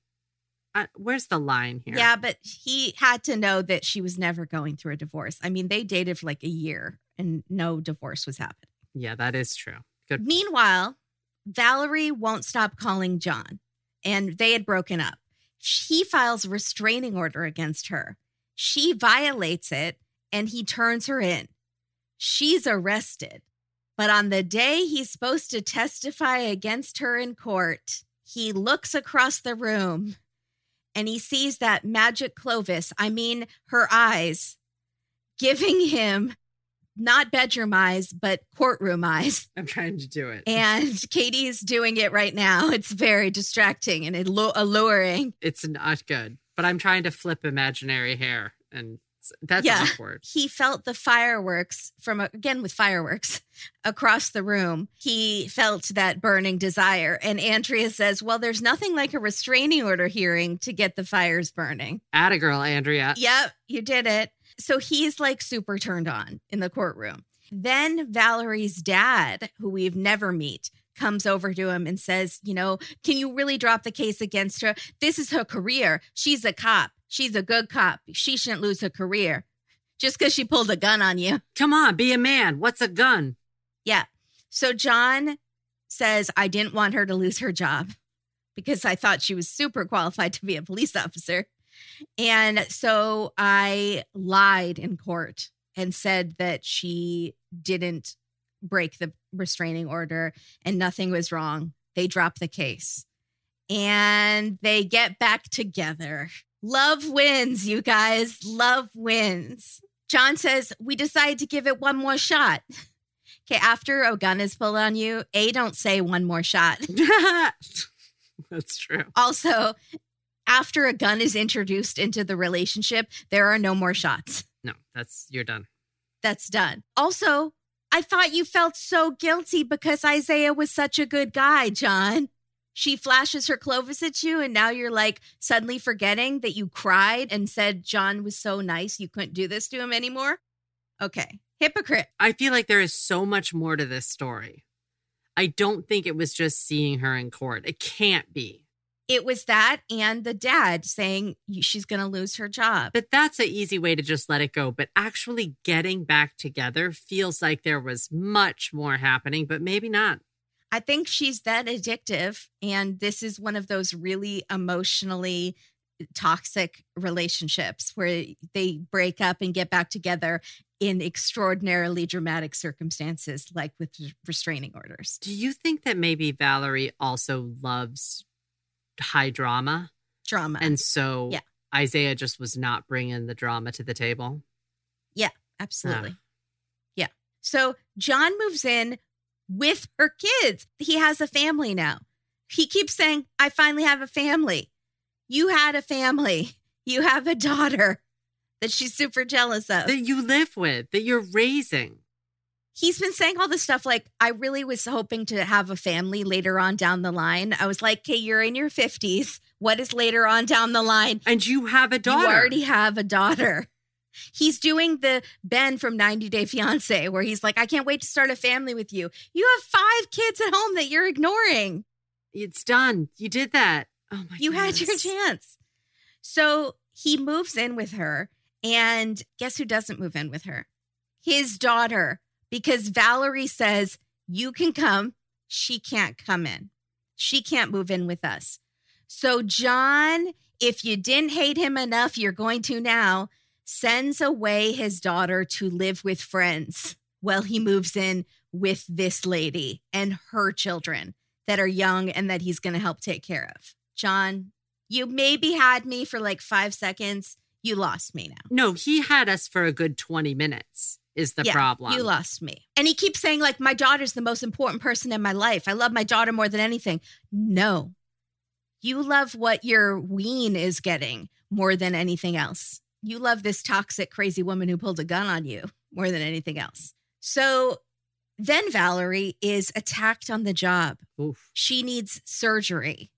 Uh, where's the line here? Yeah, but he had to know that she was never going through a divorce. I mean, they dated for like a year and no divorce was happening. Yeah, that is true. Good. Meanwhile, Valerie won't stop calling John, and they had broken up. He files a restraining order against her. She violates it, and he turns her in. She's arrested. But on the day he's supposed to testify against her in court, he looks across the room and he sees that magic Clovis, I mean, her eyes, giving him not bedroom eyes, but courtroom eyes. I'm trying to do it. And Katie's doing it right now. It's very distracting and allu- alluring. it's not good. But I'm trying to flip imaginary hair, and that's Yeah. awkward. He felt the fireworks from, again, with fireworks across the room. He felt that burning desire. And Andrea says, Well, there's nothing like a restraining order hearing to get the fires burning. Atta girl, Andrea. Yep, you did it. So he's like super turned on in the courtroom. Then Valerie's dad, who we've never meet, comes over to him and says, You know, can you really drop the case against her? This is her career. She's a cop. She's a good cop. She shouldn't lose her career just because she pulled a gun on you. Come on, be a man. What's a gun? Yeah. So John says, I didn't want her to lose her job because I thought she was super qualified to be a police officer. And so I lied in court and said that she didn't break the restraining order and nothing was wrong. They drop the case and they get back together. Love wins, you guys. Love wins. John says, We decide to give it one more shot. Okay, after a gun is pulled on you, A, don't say one more shot. that's true. Also, after a gun is introduced into the relationship, there are no more shots. No, that's you're done. That's done. Also, I thought you felt so guilty because Isaiah was such a good guy, John. She flashes her Clovis at you, and now you're like suddenly forgetting that you cried and said John was so nice you couldn't do this to him anymore. Okay, hypocrite. I feel like there is so much more to this story. I don't think it was just seeing her in court. It can't be. It was that and the dad saying she's going to lose her job. But that's an easy way to just let it go. But actually getting back together feels like there was much more happening, but maybe not. I think she's that addictive. And this is one of those really emotionally eh, toxic relationships where they break up and get back together in extraordinarily dramatic circumstances, like with restraining orders. Do you think that maybe Valerie also loves high drama? Drama. And so Yeah. Isaiah just was not bringing the drama to the table? Yeah, absolutely. Yeah. So John moves in with her kids. He has a family now. He keeps saying, I finally have a family. You had a family. You have a daughter that she's super jealous of. That you live with, that you're raising. He's been saying all this stuff like, I really was hoping to have a family later on down the line. I was like, okay, you're in your 50s. What is later on down the line? And you have a daughter. You already have a daughter. He's doing the Ben from 90 Day Fiance, where he's like, I can't wait to start a family with you. You have five kids at home that you're ignoring. It's done. You did that. Oh my You had your chance. So he moves in with her. And guess who doesn't move in with her? His daughter, because Valerie says, You can come. She can't come in. She can't move in with us. So, John, if you didn't hate him enough, you're going to now, sends away his daughter to live with friends while he moves in with this lady and her children that are young and that he's going to help take care of. John, you maybe had me for like five seconds. You lost me now. No, he had us for a good 20 minutes. is the Yeah, problem. You lost me. And he keeps saying, like, my daughter's the most important person in my life. I love my daughter more than anything. No. You love what your ween is getting more than anything else. You love this toxic, crazy woman who pulled a gun on you more than anything else. So then Valerie is attacked on the job. Oof. She needs surgery.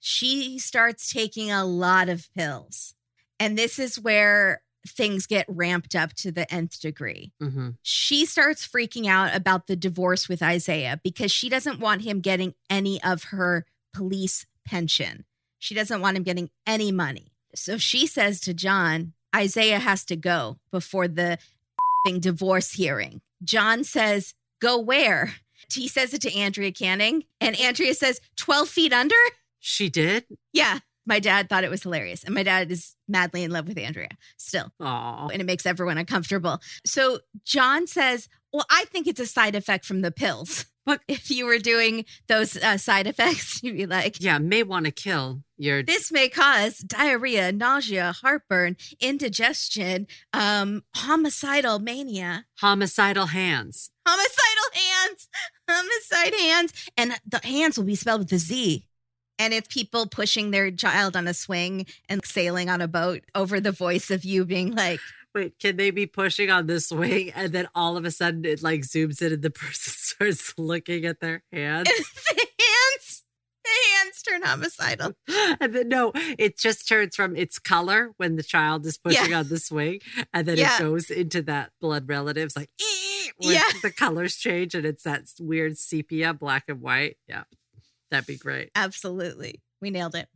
She starts taking a lot of pills. And this is where things get ramped up to the nth degree hmm she starts freaking out about the divorce with Isaiah because she doesn't want him getting any of her police pension. She doesn't want him getting any money. So she says to John, Isaiah has to go before the thing divorce hearing. John says, Go where? He says it to Andrea Canning, and Andrea says, 12 feet under? She did? Yeah. My dad thought it was hilarious. And my dad is madly in love with Andrea still Oh, and it makes everyone uncomfortable. So John says, Well, I think it's a side effect from the pills. But- if you were doing those uh, side effects, you'd be like, yeah, may want to kill your. this may cause diarrhea, nausea, heartburn, indigestion, um, homicidal mania, homicidal hands. homicidal hands, homicide hands, and the hands will be spelled with a Z. And it's people pushing their child on a swing and sailing on a boat over the voice of you being like, Wait, can they be pushing on this swing and then all of a sudden it like zooms in and the person starts looking at their hands? the hands, the hands turn homicidal. and then no, it just turns from its color when the child is pushing on the swing, and then Yeah. it goes into that blood relatives like when Yeah. the colors change and it's that weird sepia black and white. Yeah, that'd be great. Absolutely. We nailed it.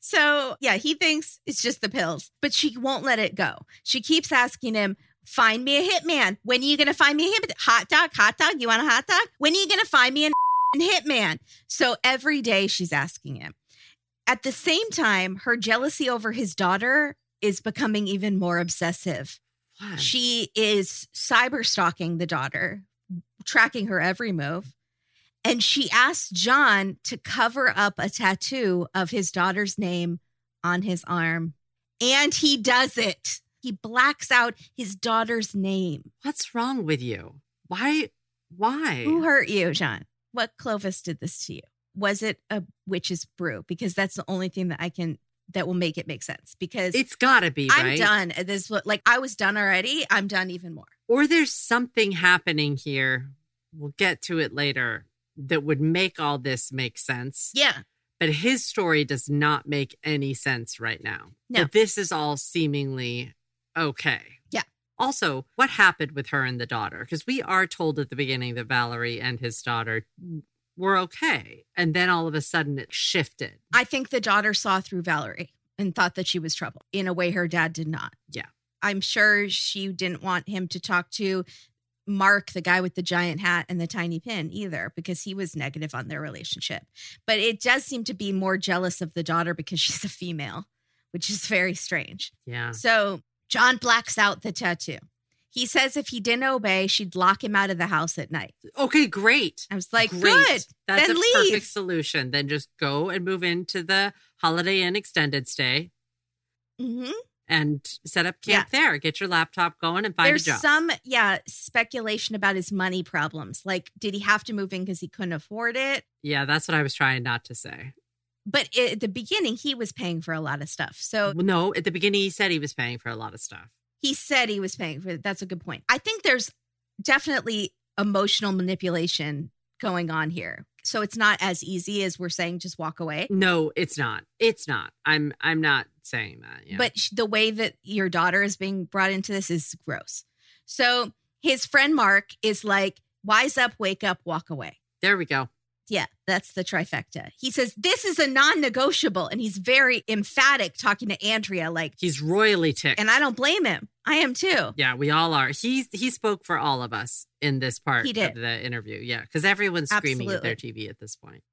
So, yeah, he thinks it's just the pills, but she won't let it go. She keeps asking him, Find me a hitman. When are you going to find me a hitman? Hot dog, hot dog. You want a hot dog? When are you going to find me a hitman? So every day she's asking him. At the same time, her jealousy over his daughter is becoming even more obsessive. What? She is cyber stalking the daughter, tracking her every move. And she asked John to cover up a tattoo of his daughter's name on his arm. And he does it. He blacks out his daughter's name. What's wrong with you? Why? Why? Who hurt you, John? What Clovis did this to you? Was it a witch's brew? Because that's the only thing that I can that will make it make sense. Because it's gotta be I'm right. done. This like I was done already. I'm done even more. or there's something happening here. We'll get to it later that would make all this make sense. Yeah. But his story does not make any sense right now. No. But this is all seemingly okay. Yeah. Also, what happened with her and the daughter? Because we are told at the beginning that Valerie and his daughter were okay. And then all of a sudden it shifted. I think the daughter saw through Valerie and thought that she was trouble in a way her dad did not. Yeah. I'm sure she didn't want him to talk to Mark, the guy with the giant hat and the tiny pin, either, because he was negative on their relationship. But it does seem to be more jealous of the daughter because she's a female, which is very strange. Yeah. So John blacks out the tattoo. He says if he didn't obey, she'd lock him out of the house at night. Okay, great. I was like, Great. good. That's then a leave. perfect solution. Then just go and move into the Holiday Inn extended stay hmm and set up camp there. Get your laptop going and find There's a job. some, yeah, speculation about his money problems. Like, did he have to move in because he couldn't afford it? yeah, that's what I was trying not to say. But at the beginning, he was paying for a lot of stuff. So no, at the beginning he said he was paying for a lot of stuff. he said he was paying for it. That's a good point. I think there's definitely emotional manipulation going on here. So it's not as easy as we're saying just walk away. No, it's not. It's not. I'm I'm not saying that. Yeah. But the way that your daughter is being brought into this is gross. So his friend Mark is like, wise up, wake up, walk away. there we go. Yeah, that's the trifecta. He says, This is a non negotiable. And he's very emphatic talking to Andrea, like, He's royally ticked. and I don't blame him. I am too. yeah, we all are. He he spoke for all of us in this part He did. of the interview. Yeah, because everyone's screaming at their TV at this point.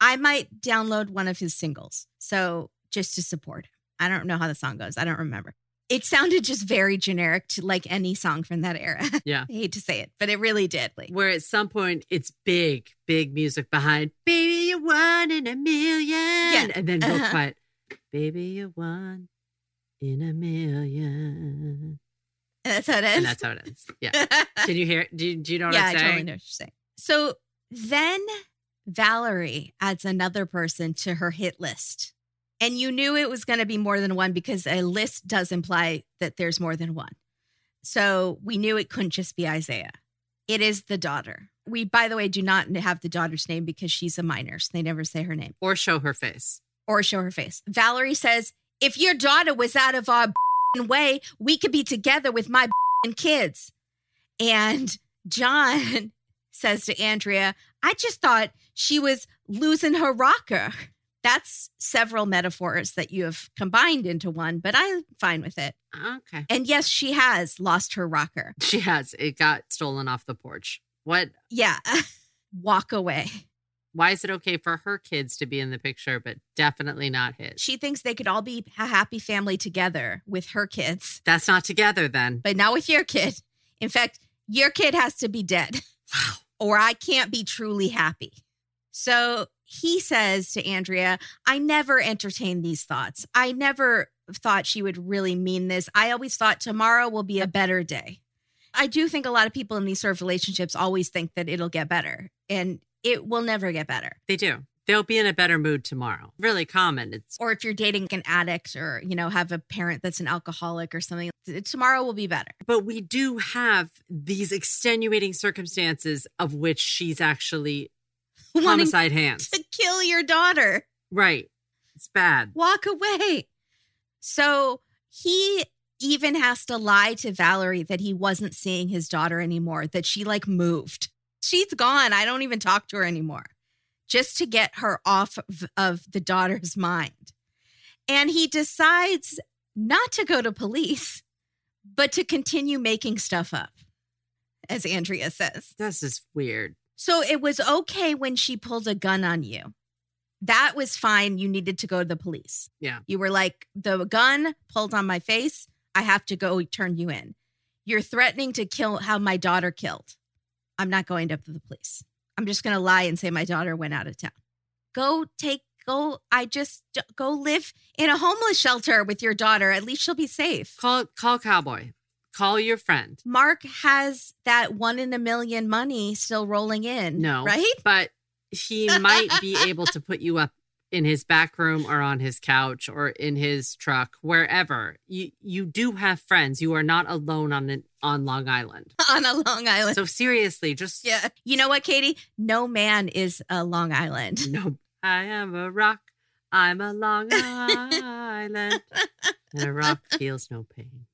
I might download one of his singles. So just to support him. I don't know how the song goes. I don't remember. It sounded just very generic to like any song from that era. Yeah. I hate to say it, but it really did. Like, Where at some point it's big, big music behind "Baby, you're one in a Million. Yeah. and then real Uh-huh. quiet, "Baby, you're one in a million. And that's how it ends. and that's how it ends. Yeah. Can you hear? Do you, do you know what yeah, I'm saying? I totally know what you're saying. So then Valerie adds another person to her hit list. And you knew it was going to be more than one because a list does imply that there's more than one. So we knew it couldn't just be Isaiah. It is the daughter. We, by the way, do not have the daughter's name because she's a minor. So they never say her name Or show her face. or show her face. Valerie says, if your daughter was out of our way, we could be together with my kids. And John says to Andrea, I just thought she was losing her rocker. That's several metaphors that you have combined into one, but I'm fine with it. Okay. And yes, she has lost her rocker. She has. It got stolen off the porch. What? Yeah. Walk away. Why is it okay for her kids to be in the picture, but definitely not his? She thinks they could all be a happy family together with her kids, That's not together then. but not with your kid. In fact, your kid has to be dead. Wow. or I can't be truly happy. So he says to Andrea, I never entertained these thoughts. I never thought she would really mean this. I always thought tomorrow will be a better day. I do think a lot of people in these sort of relationships always think that it'll get better, and it will never get better. They do. They'll be in a better mood tomorrow. Really common. It's Or if you're dating an addict or, you know, have a parent that's an alcoholic or something, tomorrow will be better. but we do have these extenuating circumstances of which she's actually homicide hands. to kill your daughter. Right. It's bad. walk away. So he even has to lie to Valerie that he wasn't seeing his daughter anymore, that she like moved. She's gone. I don't even talk to her anymore, just to get her off of, of the daughter's mind. And he decides not to go to police, but to continue making stuff up, as Andrea says. This is weird. So it was okay when she pulled a gun on you. That was fine. You needed to go to the police. Yeah. You were like, the gun pulled on my face. I have to go turn you in. You're threatening to kill, how my daughter killed. I'm not going to the police. I'm just going to lie and say my daughter went out of town. Go take, go, I just go live in a homeless shelter with your daughter. At least she'll be safe. Call call cowboy. Call your friend. Mark has that one in a million money still rolling in. No. Right? But he might be able to put you up in his back room or on his couch or in his truck, wherever. You you do have friends. You are not alone on an, on Long Island. On a Long Island. So seriously, just Yeah. You know what, Katie? No man is a Long Island. no. I am a rock. I'm a Long Island, and a rock feels no pain.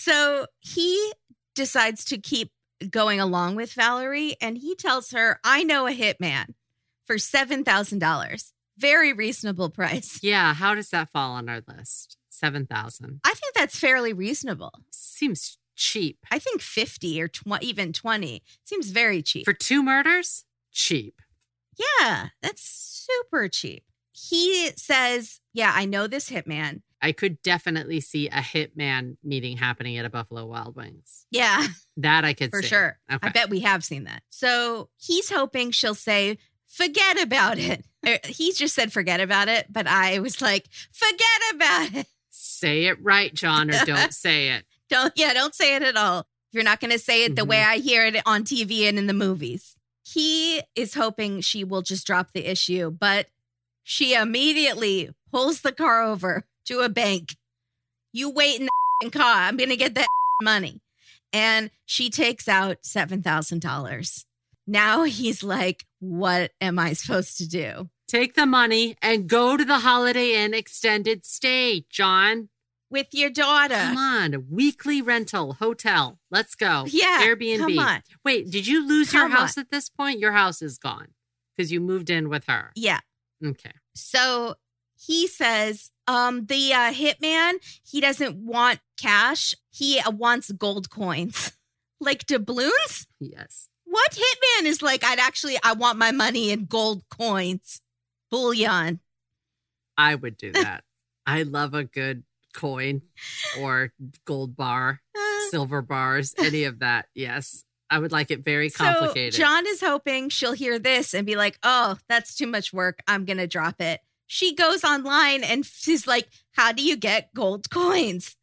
So he decides to keep going along with Valerie and he tells her, I know a hitman for $7,000. Very reasonable price. Yeah, how does that fall on our list? Seven thousand I think that's fairly reasonable. seems cheap I think 50 or tw- even 20 seems very cheap. for two murders. Cheap. yeah, that's super cheap. He says, Yeah, I know this hitman. I could definitely see a hitman meeting happening at a Buffalo Wild Wings. Yeah. That I could For see. sure. Okay. I bet we have seen that. So he's hoping she'll say, forget about it. Or He just said, forget about it. But I was like, forget about it. Say it right, John, or don't say it. Don't, yeah, don't say it at all. You're not going to say it the Mm-hmm. way I hear it on TV and in the movies. He is hoping she will just drop the issue, but she immediately pulls the car over to a bank. You wait in the car. I'm going to get that money. And she takes out $7,000. Now he's like, what am I supposed to do? Take the money and go to the Holiday Inn extended stay, John. With your daughter. Come on, weekly rental hotel. Let's go. Yeah. Airbnb. Come on. Wait, did you lose your Come house at this point? Your house is gone because you moved in with her. Yeah. Okay. So he says, um, the uh, hitman, he doesn't want cash. He uh, wants gold coins. like doubloons? Yes. What hitman is like, I'd actually, I want my money in gold coins, bullion. I would do that. I love a good coin or gold bar, Uh, silver bars, any of that. Yes. I would like it very complicated. So John is hoping she'll hear this and be like, oh, that's too much work. I'm going to drop it. She goes online and she's like, how do you get gold coins?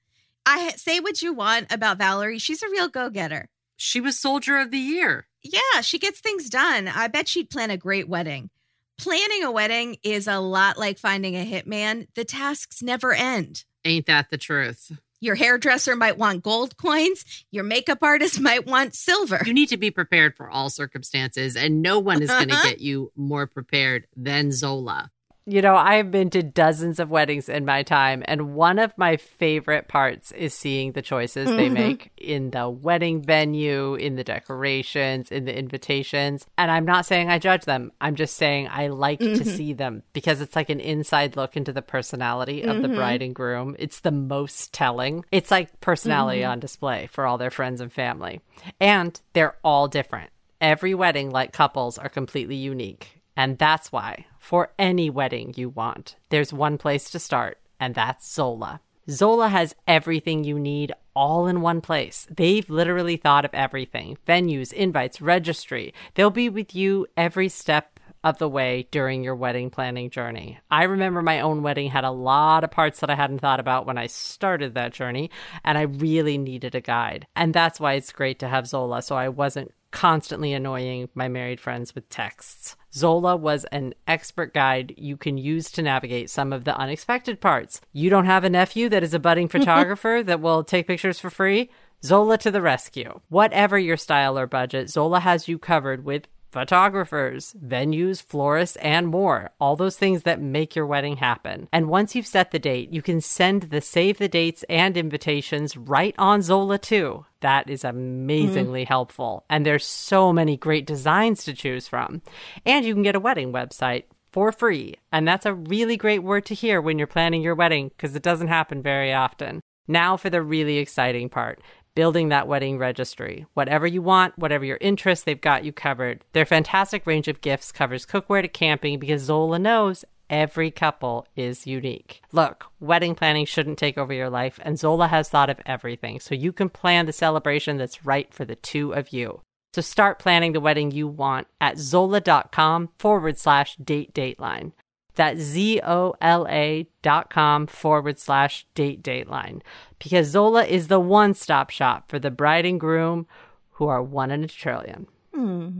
I say what you want about Valerie. She's a real go getter. She was Soldier of the Year. Yeah, she gets things done. I bet she'd plan a great wedding. Planning a wedding is a lot like finding a hitman. The tasks never end. Ain't that the truth? Your hairdresser might want gold coins. Your makeup artist might want silver. You need to be prepared for all circumstances, and no one is going to get you more prepared than Zola. You know, I've been to dozens of weddings in my time, and one of my favorite parts is seeing the choices they Mhm. make in the wedding venue, in the decorations, in the invitations. And I'm not saying I judge them, I'm just saying I like to Mhm. see them because it's like an inside look into the personality of the Mhm. bride and groom. It's the most telling. It's like personality Mhm. on display for all their friends and family. And they're all different. Every wedding, like couples, are completely unique. And that's why, for any wedding you want, there's one place to start, and that's Zola. Zola has everything you need all in one place. They've literally thought of everything venues, invites, registry. They'll be with you every step of the way during your wedding planning journey. I remember my own wedding had a lot of parts that I hadn't thought about when I started that journey, and I really needed a guide. And that's why it's great to have Zola so I wasn't constantly annoying my married friends with texts. Zola was an expert guide you can use to navigate some of the unexpected parts. You don't have a nephew that is a budding photographer that will take pictures for free? Zola to the rescue. Whatever your style or budget, Zola has you covered with photographers, venues, florists, and more. All those things that make your wedding happen. And once you've set the date, you can send the save the dates and invitations right on Zola too. That is mm-hmm. amazingly helpful. And there's so many great designs to choose from. And you can get a wedding website for free. And that's a really great word to hear when you're planning your wedding because it doesn't happen very often. Now for the really exciting part building that wedding registry. Whatever you want, whatever your interest, they've got you covered. Their fantastic range of gifts covers cookware to camping because Zola knows every couple is unique. Look, wedding planning shouldn't take over your life, and Zola has thought of everything so you can plan the celebration that's right for the two of you. So start planning the wedding you want at zola.com forward slash date dateline. That's Z O L A dot com forward slash date dateline. Because Zola is the one stop shop for the bride and groom who are one in a trillion. Hmm.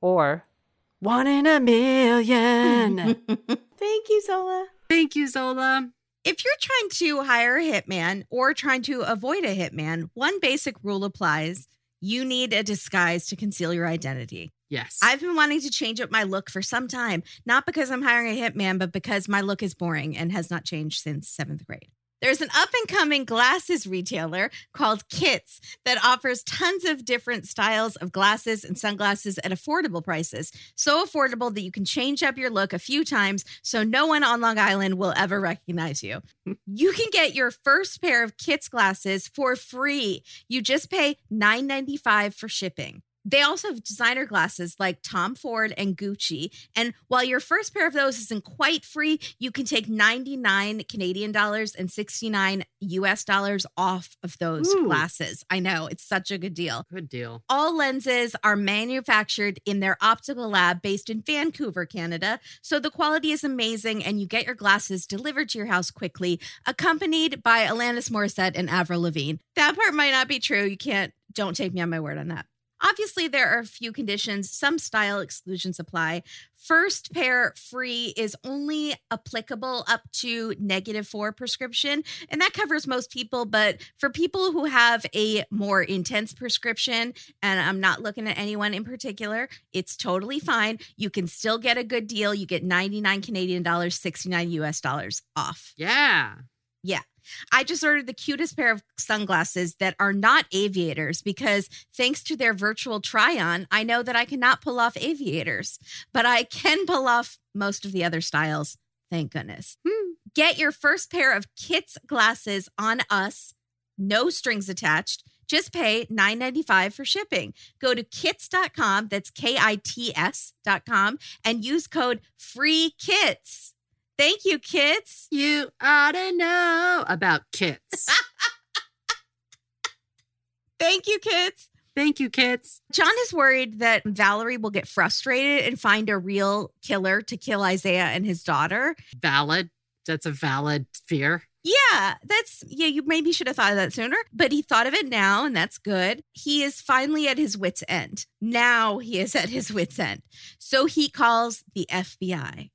Or one in a million. Thank you, Zola. Thank you, Zola. If you're trying to hire a hitman or trying to avoid a hitman, one basic rule applies. You need a disguise to conceal your identity. Yes. I've been wanting to change up my look for some time, not because I'm hiring a hitman, but because my look is boring and has not changed since seventh grade. There's an up and coming glasses retailer called Kits that offers tons of different styles of glasses and sunglasses at affordable prices. So affordable that you can change up your look a few times so no one on Long Island will ever recognize you. you can get your first pair of Kits glasses for free. You just pay $9.95 for shipping. They also have designer glasses like Tom Ford and Gucci. And while your first pair of those isn't quite free, you can take 99 Canadian dollars and 69 US dollars off of those Ooh. glasses. I know, it's such a good deal. Good deal. All lenses are manufactured in their optical lab based in Vancouver, Canada. So the quality is amazing and you get your glasses delivered to your house quickly, accompanied by Alanis Morissette and Avril Lavigne. That part might not be true. You can't, don't take me on my word on that. Obviously, there are a few conditions. Some style exclusions apply. First pair free is only applicable up to negative four prescription, and that covers most people. But for people who have a more intense prescription, and I'm not looking at anyone in particular, it's totally fine. You can still get a good deal. You get 99 Canadian dollars, 69 US dollars off. Yeah. Yeah. I just ordered the cutest pair of sunglasses that are not aviators because thanks to their virtual try on, I know that I cannot pull off aviators, but I can pull off most of the other styles. Thank goodness. Hmm. Get your first pair of Kits glasses on us, no strings attached. Just pay $9.95 for shipping. Go to kits.com, that's K I T S.com, and use code FREE KITS. Thank you, Kits. You ought to know about Kits. Thank you, Kits. Thank you, Kits. John is worried that Valerie will get frustrated and find a real killer to kill Isaiah and his daughter. Valid. That's a valid fear. Yeah, that's yeah, you maybe should have thought of that sooner, but he thought of it now and that's good. He is finally at his wits end. Now he is at his wits end. So he calls the FBI.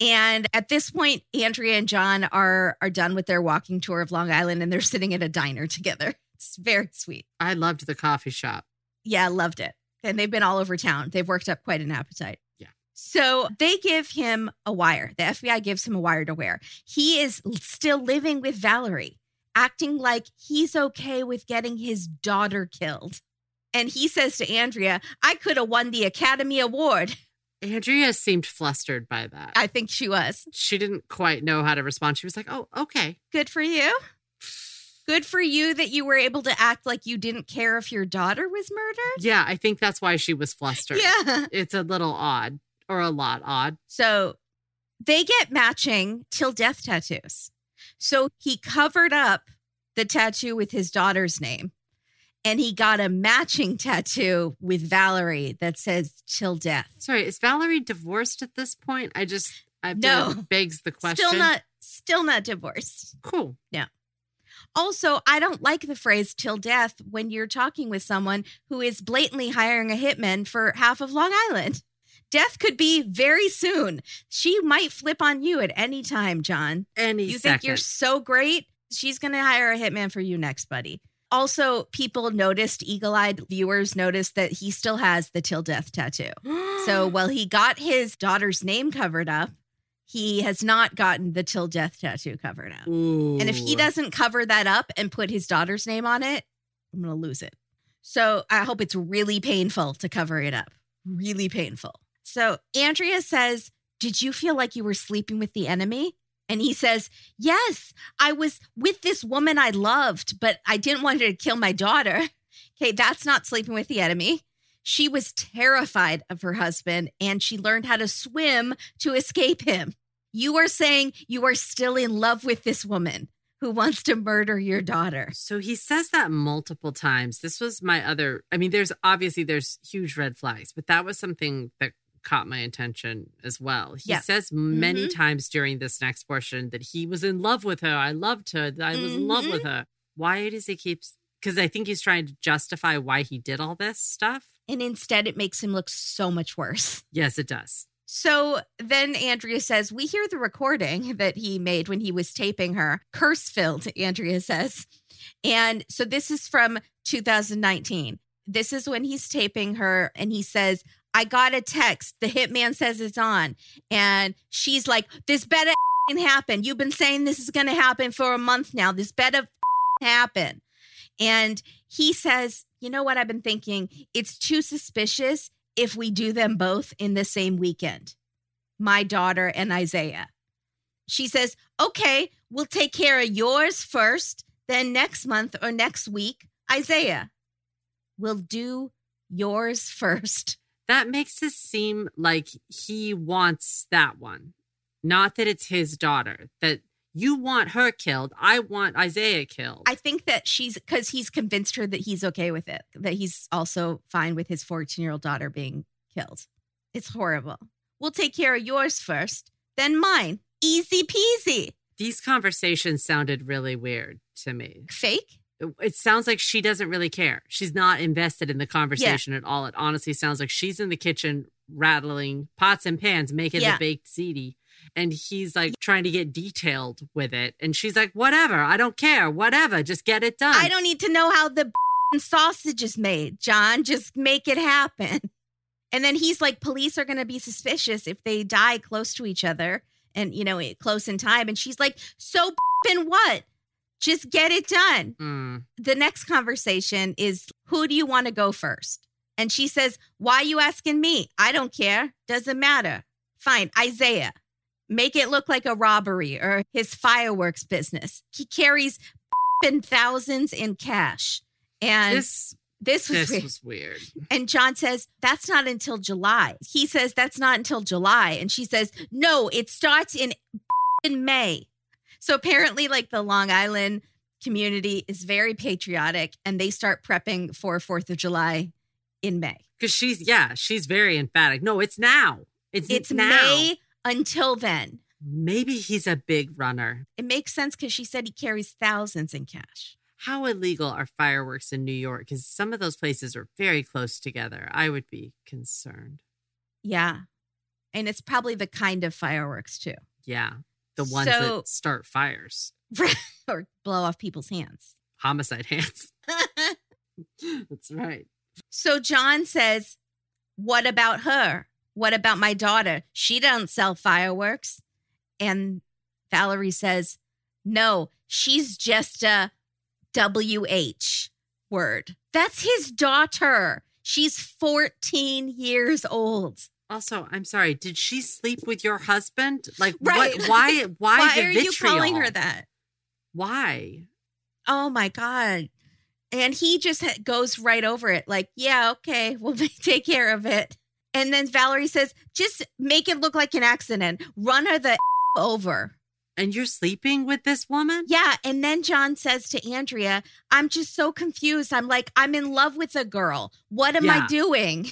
And at this point Andrea and John are are done with their walking tour of Long Island and they're sitting at a diner together. It's very sweet. I loved the coffee shop. Yeah, loved it. And they've been all over town. They've worked up quite an appetite. Yeah. So they give him a wire. The FBI gives him a wire to wear. He is still living with Valerie, acting like he's okay with getting his daughter killed. And he says to Andrea, I could have won the Academy Award. Andrea seemed flustered by that. I think she was. she didn't quite know how to respond. She was like, oh, okay. Good for you. Good for you that you were able to act like you didn't care if your daughter was murdered. Yeah, I think that's why she was flustered. Yeah. It's a little odd or a lot odd. So they get matching till death tattoos. So he covered up the tattoo with his daughter's name and he got a matching tattoo with Valerie that says till death. Sorry, is Valerie divorced at this point? I just, I No. begs the question. Still not still not divorced. cool. Yeah. Also, I don't like the phrase till death when you're talking with someone who is blatantly hiring a hitman for half of Long Island. Death could be very soon. She might flip on you at any time, John. Any you second. think you're so great? She's going to hire a hitman for you next, buddy. Also, people noticed, eagle eyed viewers noticed that he still has the till death tattoo. So while he got his daughter's name covered up, he has not gotten the till death tattoo covered up. Ooh. And if he doesn't cover that up and put his daughter's name on it, I'm going to lose it. So I hope it's really painful to cover it up. Really painful. So Andrea says, Did you feel like you were sleeping with the enemy? And he says, Yes, I was with this woman I loved, but I didn't want her to kill my daughter. Okay, that's not sleeping with the enemy. She was terrified of her husband and she learned how to swim to escape him. You are saying you are still in love with this woman who wants to murder your daughter. So he says that multiple times. This was my other I mean there's obviously there's huge red flags, but that was something that caught my attention as well. He Yeah. says many Mhm. times during this next portion that he was in love with her. I loved her. I was in love with her. Why does he keep cuz I think he's trying to justify why he did all this stuff. And instead, it makes him look so much worse. Yes, it does. So then Andrea says, We hear the recording that he made when he was taping her. Curse filled, Andrea says. And so this is from 2019. This is when he's taping her and he says, I got a text. The hitman says it's on. And she's like, This better happen. You've been saying this is going to happen for a month now. This better happen. And he says, You know what I've been thinking? It's too suspicious if we do them both in the same weekend, my daughter and Isaiah. She says, Okay, we'll take care of yours first. Then next month or next week, Isaiah. We'll do yours first. That makes it seem like he wants that one. Not that it's his daughter. That you want her killed. I want Isaiah killed. I think that she's because he's convinced her that he's okay with it, that he's also fine with his 14 year old daughter being killed. It's horrible. We'll take care of yours first, then mine. Easy peasy. These conversations sounded really weird to me. Fake? It, sounds like she doesn't really care. She's not invested in the conversation at all. It honestly sounds like she's in the kitchen rattling pots and pans, making Yeah. the baked ziti. And he's like trying to get detailed with it. And she's like, whatever, I don't care, whatever, just get it done. I don't need to know how the sausage is made, John. Just make it happen. And then he's like, police are going to be suspicious if they die close to each other and, you know, eh, close in time. And she's like, so in what? Just get it done. Mm. The next conversation is, who do you want to go first? And she says, why you asking me? I don't care. Doesn't matter. Fine. Isaiah. Make it look like a robbery or his fireworks business. He carries thousands in cash. And This this was this weird. was weird. And John says, That's not until July. He says, That's not until July. And she says, No, it starts in, in May. So apparently, like the Long Island community is very patriotic and they start prepping for 4th of July in May. Because she's yeah, she's very emphatic. No, it's now. It's It's now. May until then. Maybe he's a big runner. It makes sense because she said he carries thousands in cash. How illegal are fireworks in New York? Because some of those places are very close together. I would be concerned. Yeah. And it's probably the kind of fireworks too, Yeah. The ones So- that start fires, or blow off people's hands. homicide hands. That's right. so John says, What about her? What about my daughter? She don't sell fireworks. And Valerie says, No, she's just a WH word. That's his daughter. She's 14 years old. Also, I'm sorry. Did she sleep with your husband? Like, Right. what? Why? Why, Why are you calling her that? Why? Oh my God. And he just ha- goes right over it, like, yeah, okay, we'll take care of it. And then Valerie says, just make it look like an accident. Run her the over. And you're sleeping with this woman? Yeah. And then John says to Andrea, I'm just so confused. I'm like, I'm in love with a girl. What am I doing?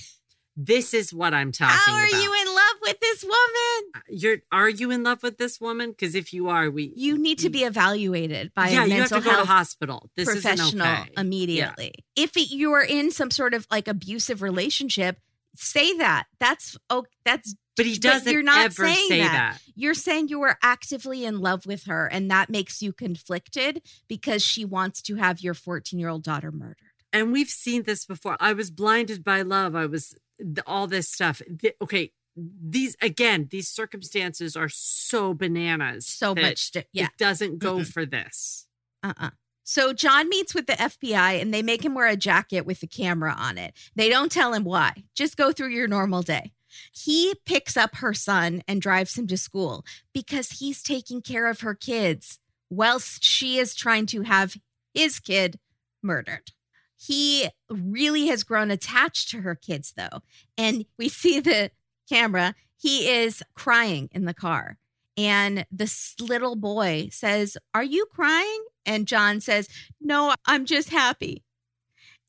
This is what I'm talking about. How are about. you in love with this woman? Uh, you're are you in love with this woman? Because if you are, we You need to be evaluated by yeah, a you have mental to go to hospital. This professional okay. immediately. If it, you are in some sort of like abusive relationship, say that. That's oh, that's But he doesn't you're not ever saying say that. that. you're saying you were actively in love with her, and that makes you conflicted because she wants to have your 14 year old daughter murdered. And we've seen this before. I was blinded by love. I was th- all this stuff. Th- okay, these again, these circumstances are so bananas. So much, to, yeah. It doesn't go Mm-mm. for this. Uh-uh. So John meets with the FBI and they make him wear a jacket with the camera on it. They don't tell him why. Just go through your normal day. He picks up her son and drives him to school because he's taking care of her kids whilst she is trying to have his kid murdered. He really has grown attached to her kids though. And we see the camera. He is crying in the car. And this little boy says, Are you crying? And John says, No, I'm just happy.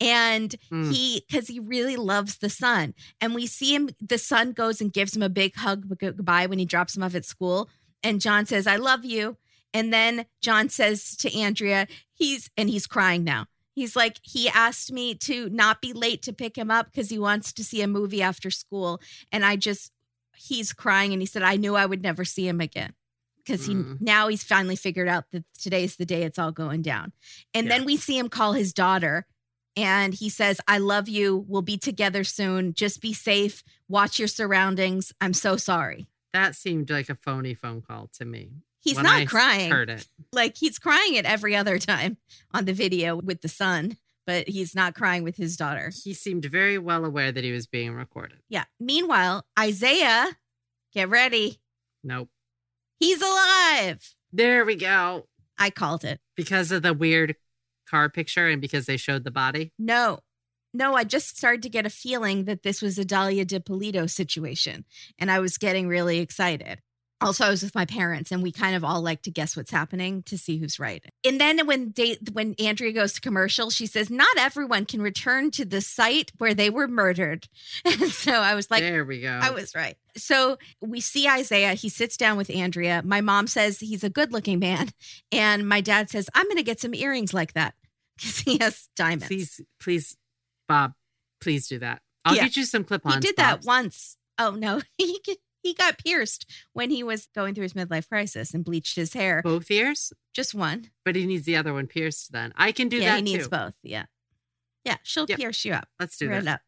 And Mm. he, because he really loves the son. And we see him, the son goes and gives him a big hug goodbye when he drops him off at school. And John says, I love you. And then John says to Andrea, he's, and he's crying now. He's like, he asked me to not be late to pick him up because he wants to see a movie after school. And I just, he's crying and he said, I knew I would never see him again. Because he Mm. now he's finally figured out that today's the day it's all going down. And then we see him call his daughter and he says, I love you. We'll be together soon. Just be safe. Watch your surroundings. I'm so sorry. That seemed like a phony phone call to me. He's when not I crying. Heard it. Like he's crying it every other time on the video with the son, but he's not crying with his daughter. He seemed very well aware that he was being recorded. Yeah. Meanwhile, Isaiah, get ready. Nope. He's alive. There we go. I called it. Because of the weird car picture and because they showed the body. No, no, I just started to get a feeling that this was a Dalia Dippolito situation, and I was getting really excited. Also, I was with my parents, and we kind of all like to guess what's happening to see who's right. And then when they, when Andrea goes to commercial, she says, "Not everyone can return to the site where they were murdered." And so I was like, there we go. I was right. So we see Isaiah. He sits down with Andrea. My mom says he's a good looking man. And my dad says, I'm going to get some earrings like that because he has diamonds. please, please, Bob, please do that. I'll Yeah. get you some clip-ons. he did that once. Oh, no. He, get- he got pierced when he was going through his midlife crisis and bleached his hair. Both ears, Just one. but he needs the other one pierced. Then I can do yeah, that he needs too. both. Yeah. Yeah. She'll Yep. pierce you up. Let's do Right that. up.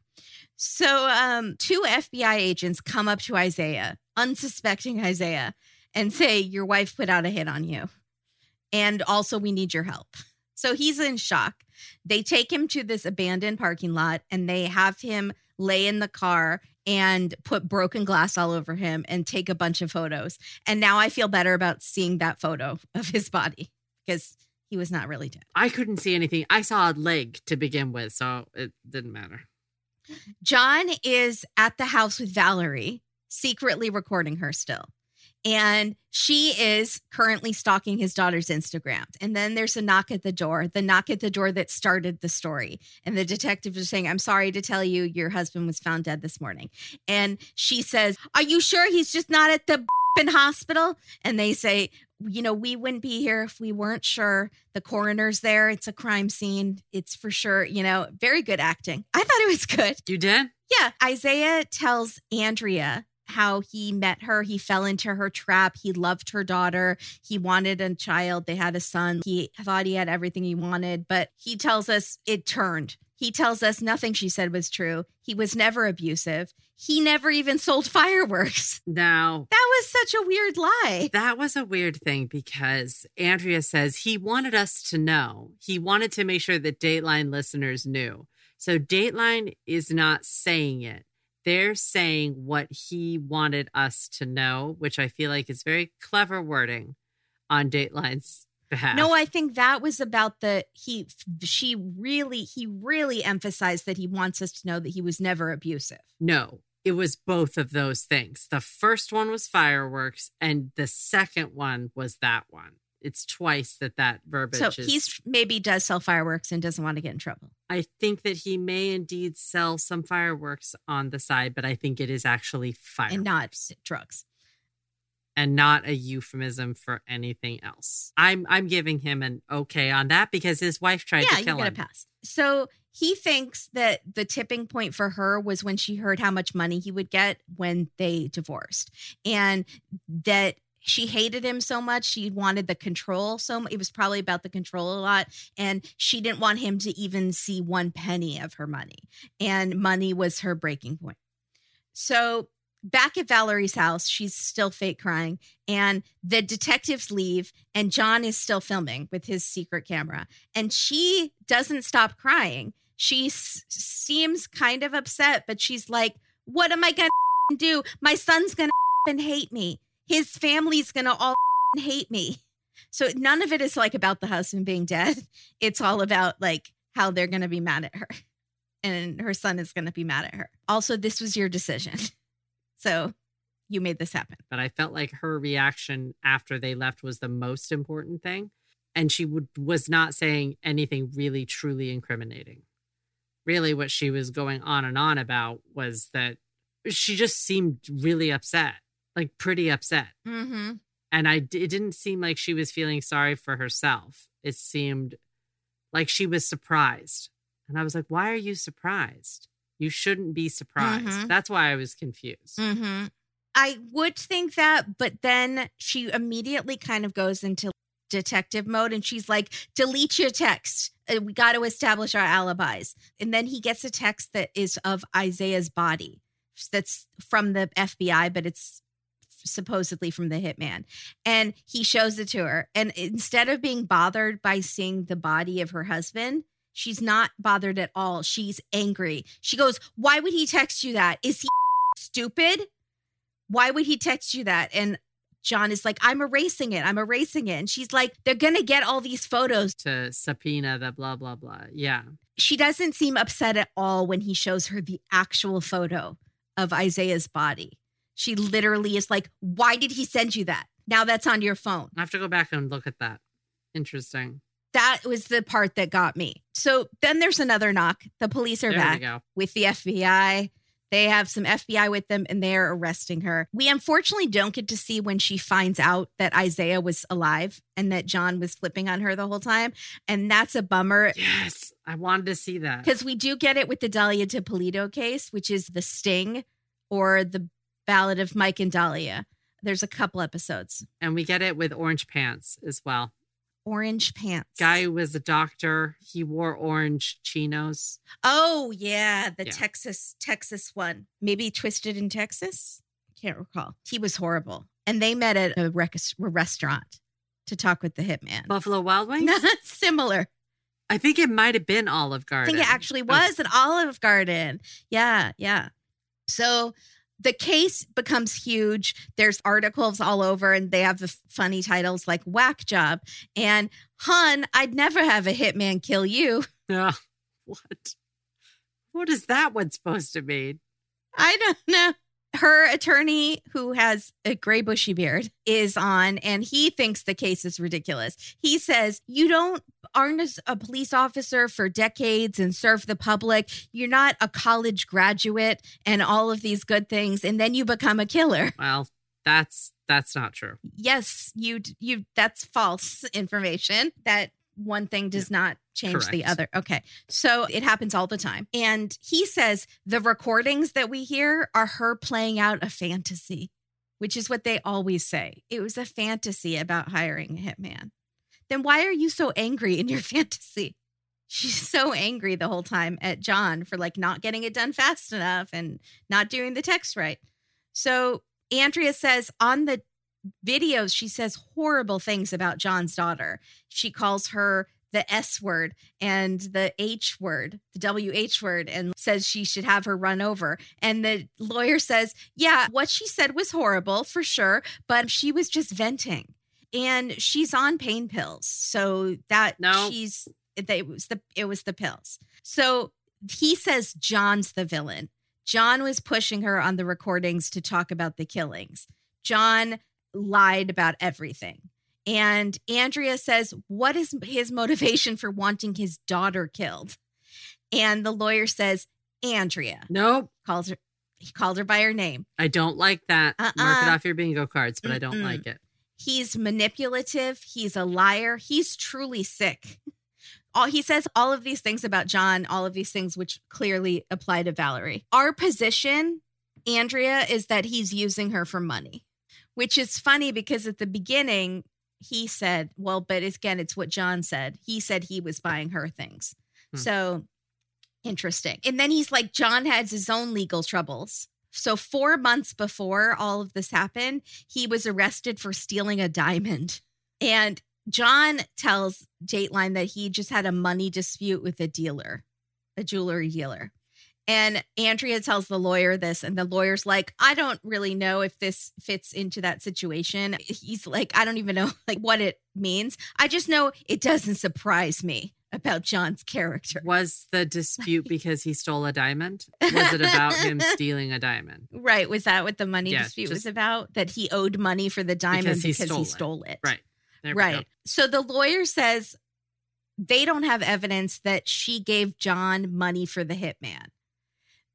So um two FBI agents come up to Isaiah, unsuspecting Isaiah, and say, Your wife put out a hit on you. And also we need your help. So he's in shock. They take him to this abandoned parking lot and they have him lay in the car and put broken glass all over him and take a bunch of photos. And now I feel better about seeing that photo of his body because he was not really dead. I couldn't see anything. I saw a leg to begin with, so it didn't matter. John is at the house with Valerie, secretly recording her still. And she is currently stalking his daughter's Instagram. And then there's a knock at the door, the knock at the door that started the story. And the detective is saying, I'm sorry to tell you, your husband was found dead this morning. And she says, Are you sure he's just not at the hospital and they say, you know, we wouldn't be here if we weren't sure. The coroner's there. It's a crime scene. It's for sure, you know, very good acting. I thought it was good. You did? Yeah. Isaiah tells Andrea how he met her. He fell into her trap. He loved her daughter. He wanted a child. They had a son. He thought he had everything he wanted, but he tells us it turned. He tells us nothing she said was true. He was never abusive. He never even sold fireworks. No. That was such a weird lie. that was a weird thing because Andrea says he wanted us to know. He wanted to make sure that Dateline listeners knew. So Dateline is not saying it. They're saying what he wanted us to know, which I feel like is very clever wording on Dateline's behalf. No, I think that was about the he she really he really emphasized that he wants us to know that he was never abusive. No, it was both of those things. The first one was fireworks, and the second one was that one. It's twice that that verbiage So is. he's maybe does sell fireworks and doesn't want to get in trouble. I think that he may indeed sell some fireworks on the side, but I think it is actually fireworks and not drugs. and not a euphemism for anything else. I'm I'm giving him an okay on that because his wife tried yeah, to kill a him. pass. So he thinks that the tipping point for her was when she heard how much money he would get when they divorced, and that she hated him so much she wanted the control so mu- it was probably about the control a lot and she didn't want him to even see one penny of her money and money was her breaking point. So back at valerie's house she's still fake crying and the detectives leave and john is still filming with his secret camera and she doesn't stop crying. She s- seems kind of upset but she's like what am i gonna do? My son's gonna hate me his family's gonna all hate me. So none of it is like about the husband being dead. It's all about like how they're gonna be mad at her. And her son is gonna be mad at her. Also this was your decision. So you made this happen. But I felt like her reaction after they left was the most important thing. And she would, was not saying anything really truly incriminating. Really, what she was going on and on about was that she just seemed really upset, like pretty upset. mm-hmm. And I, it didn't seem like she was feeling sorry for herself. It seemed like she was surprised. And I was like, why are you surprised? You shouldn't be surprised. Mhm. That's why I was confused. Mm-hmm. I would think that, but then she immediately kind of goes into detective mode and she's like, delete your text. Uh, We got to establish our alibis. And then he gets a text that is of Isaiah's body that's from the FBI, but it's supposedly from the hitman. And he shows it to her. And instead of being bothered by seeing the body of her husband, she's not bothered at all. She's angry. She goes, Why would he text you that? Is he stupid? Why would he text you that? And John is like, I'm erasing it. I'm erasing it. And she's like, they're going to get all these photos. To subpoena the blah, blah, blah. Yeah. She doesn't seem upset at all when he shows her the actual photo of Isaiah's body. She literally is like, Why did he send you that? Now that's on your phone. I have to go back and look at that. Interesting. That was the part that got me. So then there's another knock. The police are there back. with the FBI. They have some FBI with them and they're arresting her. We unfortunately don't get to see when she finds out that Isaiah was alive and that John was flipping on her the whole time. And that's a bummer Yes. I wanted to see that. because we do get it with the Dalia Dippolito case, which is the sting or the ballad of Mike and Dalia. There's a couple episodes. And we get it with orange pants as well. Orange pants. Guy was a doctor, he wore orange chinos. Oh yeah, the Yeah. Texas Texas one. Maybe twisted in Texas. Can't recall. He was horrible, and they met at a, rec- a restaurant to talk with the hitman. Buffalo Wild Wings? Similar. I think it might have been Olive Garden. I think it actually was an Olive Garden. Yeah, yeah. So the case becomes huge. There's articles all over, and they have the funny titles like "Whack Job" and "Hun, I'd never have a hitman kill you." Yeah. What? What is that one supposed to mean? I don't know. Her attorney, who has a gray bushy beard, is on and he thinks the case is ridiculous. He says, You don't aren't a police officer for decades and serve the public. You're not a college graduate and all of these good things. And then you become a killer. Well, That's that's not true. Yes, you you that's false information. That one thing does not change the other. Okay. So it happens all the time. And he says the recordings that we hear are her playing out a fantasy, which is what they always say. It was a fantasy about hiring a hitman. Then why are you so angry in your fantasy? She's so angry the whole time at John for like not getting it done fast enough and not doing the text right. So Andrea says on the videos, she says horrible things about John's daughter. She calls her the S word and the H word, the WH word, and says she should have her run over. And the lawyer says, Yeah, what she said was horrible for sure, but she was just venting. And she's on pain pills. So that No. she's it was the it was the pills. So he says John's the villain. John was pushing her on the recordings to talk about the killings. John lied about everything. And Andrea says, What is his motivation for wanting his daughter killed? And the lawyer says, Andrea Nope. calls her, he called her by her name. I don't like that. Mark it Uh-uh. off your bingo cards, but I don't like it. He's manipulative. He's a liar. He's truly sick. All he says all of these things about John, all of these things which clearly apply to Valerie. Our position, Andrea, is that he's using her for money, which is funny because at the beginning he said, well, but again, it's what John said. He said he was buying her things. Hmm. So interesting. And then he's like, John has his own legal troubles. So, four months before all of this happened, he was arrested for stealing a diamond. And John tells Dateline that he just had a money dispute with a dealer, a jewelry dealer. And Andrea tells the lawyer this, and the lawyer's like, I don't really know if this fits into that situation. He's like, I don't even know like what it means. I just know it doesn't surprise me about John's character. Was the dispute because he stole a diamond? Was it about him stealing a diamond? Right. Was that what the money Yeah, dispute was about? That he owed money for the diamond Because because he he, stole it. stole it. Right. Right. So the lawyer says they don't have evidence that she gave John money for the hitman.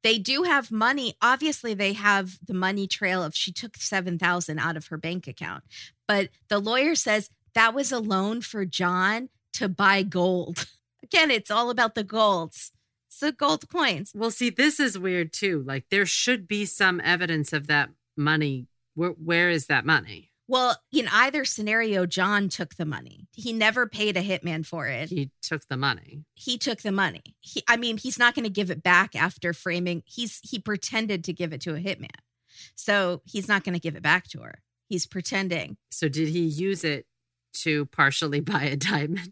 They do have money. Obviously, they have the money trail of she took 7,000 out of her bank account. But the lawyer says that was a loan for John to buy gold. Again, it's all about the golds. It's the gold coins. Well, see, this is weird too. Like there should be some evidence of that money. Where where is that money? Well, in either scenario, John took the money. He never paid a hitman for it. He took the money. He took the money. He, I mean, he's not going to give it back after framing. He's he pretended to give it to a hitman, so he's not going to give it back to her. He's pretending. So did he use it to partially buy a diamond?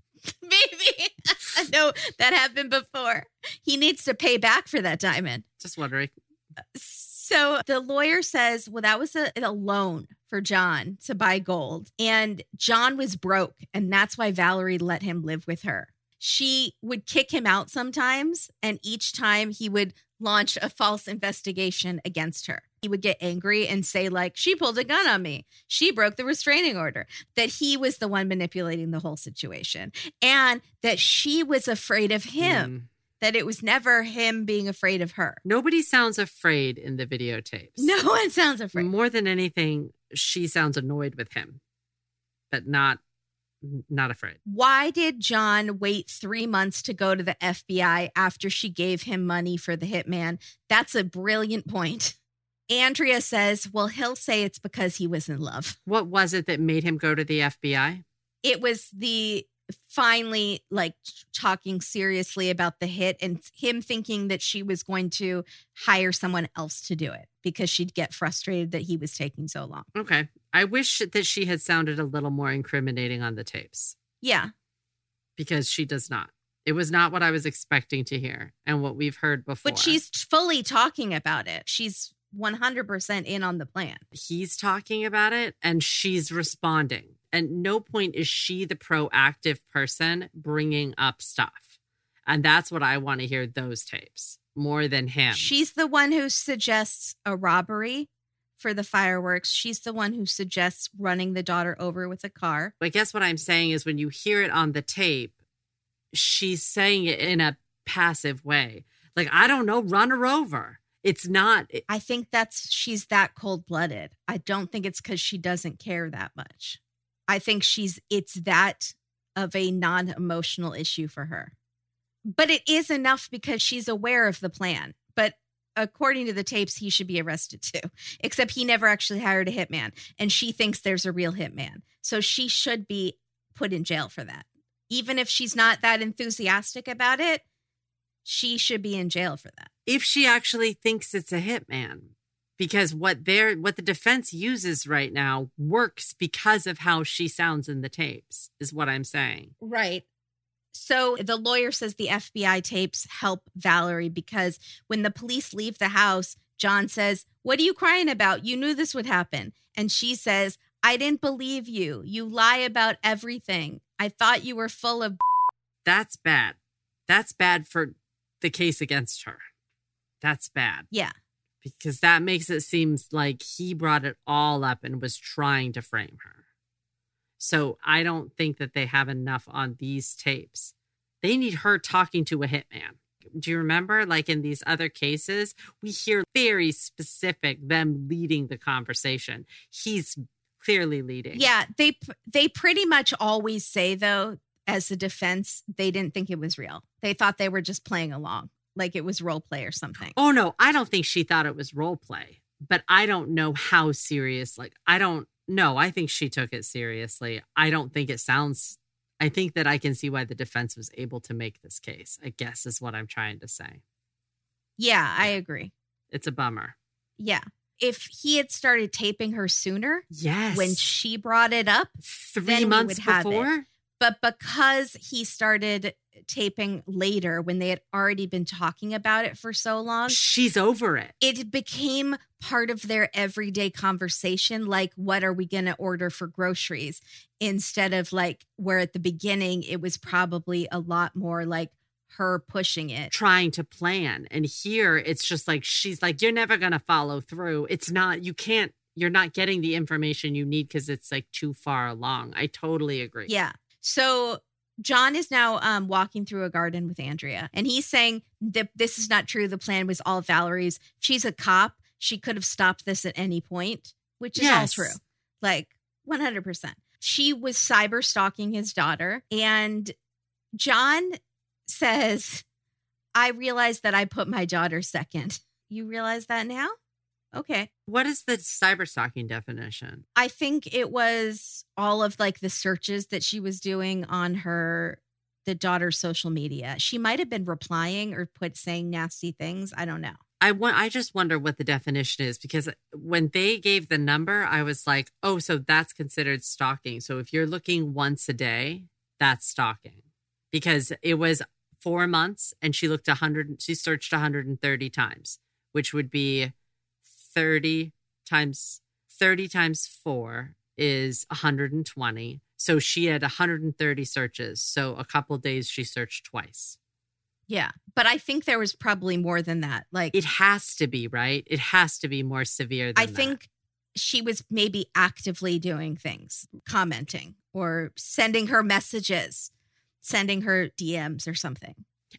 Maybe no, that happened before. He needs to pay back for that diamond. Just wondering. So the lawyer says, well, that was a, a loan for John to buy gold. And John was broke. And that's why Valerie let him live with her. She would kick him out sometimes. And each time he would launch a false investigation against her. He would get angry and say, like, she pulled a gun on me. She broke the restraining order. That he was the one manipulating the whole situation. And that she was afraid of him. Mm. That it was never him being afraid of her. Nobody sounds afraid in the videotapes. No one sounds afraid. More than anything, she sounds annoyed with him, but not not afraid. Why did John wait three months to go to the FBI after she gave him money for the hitman? That's a brilliant point. Andrea says, well, he'll say it's because he was in love. What was it that made him go to the FBI? It was the finally like talking seriously about the hit and him thinking that she was going to hire someone else to do it because she'd get frustrated that he was taking so long. Okay. I wish that she had sounded a little more incriminating on the tapes Yeah. because she does not. It was not what I was expecting to hear and what we've heard before. But she's fully talking about it. She's 100% in on the plan. he's talking about it and she's responding. At no point is she the proactive person bringing up stuff. And that's what I want to hear those tapes more than him. She's the one who suggests a robbery for the fireworks. She's the one who suggests running the daughter over with a car. I guess what I'm saying is when you hear it on the tape, she's saying it in a passive way. Like, I don't know, run her over. It's not. I think that's she's that cold blooded. I don't think it's because she doesn't care that much. I think she's it's that of a non emotional issue for her. But it is enough because she's aware of the plan. But according to the tapes, he should be arrested too, except he never actually hired a hitman. And she thinks there's a real hitman. So she should be put in jail for that. Even if she's not that enthusiastic about it, she should be in jail for that. If she actually thinks it's a hitman, because what they're what the defense uses right now works because of how she sounds in the tapes, is what I'm saying. Right. So the lawyer says the FBI tapes help Valerie because when the police leave the house, John says, What are you crying about? You knew this would happen. And she says, I didn't believe you. You lie about everything. I thought you were full of. That's bad. That's bad for the case against her. That's bad. Yeah. Because that makes it seem like he brought it all up and was trying to frame her. So I don't think that they have enough on these tapes. They need her talking to a hitman. Do you remember, like in these other cases, we hear very specific them leading the conversation. He's clearly leading. Yeah, they they pretty much always say though, as a defense, they didn't think it was real. They thought they were just playing along, like it was role play or something. Oh no, I don't think she thought it was role play, but I don't know how serious. Like I don't know. I think she took it seriously. I don't think it sounds. I think that I can see why the defense was able to make this case. I guess is what I'm trying to say. Yeah, I agree. It's a bummer. Yeah. If he had started taping her sooner, yes, when she brought it up, three months before, but because he started taping later when they had already been talking about it for so long, she's over it. It became part of their everyday conversation like, what are we going to order for groceries? Instead of like, where at the beginning it was probably a lot more like, her pushing it, trying to plan. And here it's just like, she's like, you're never going to follow through. It's not, you can't, you're not getting the information you need because it's like too far along. I totally agree. Yeah. So John is now um, walking through a garden with Andrea, and he's saying that this is not true. The plan was all Valerie's. She's a cop. She could have stopped this at any point, which is yes. all true. Like 100%. She was cyber stalking his daughter, and John says, I realized that I put my daughter second. You realize that now? Okay. What is the cyber stalking definition? I think it was all of like the searches that she was doing on her the daughter's social media. She might have been replying or put saying nasty things. I don't know. I want I just wonder what the definition is because when they gave the number, I was like, "Oh, so that's considered stalking." So if you're looking once a day, that's stalking. Because it was 4 months and she looked 100 she searched 130 times, which would be 30 times 30 times 4 is 120. So she had 130 searches. So a couple days she searched twice. Yeah, but I think there was probably more than that. Like it has to be, right? It has to be more severe than I that. think she was maybe actively doing things, commenting or sending her messages, sending her DMs or something.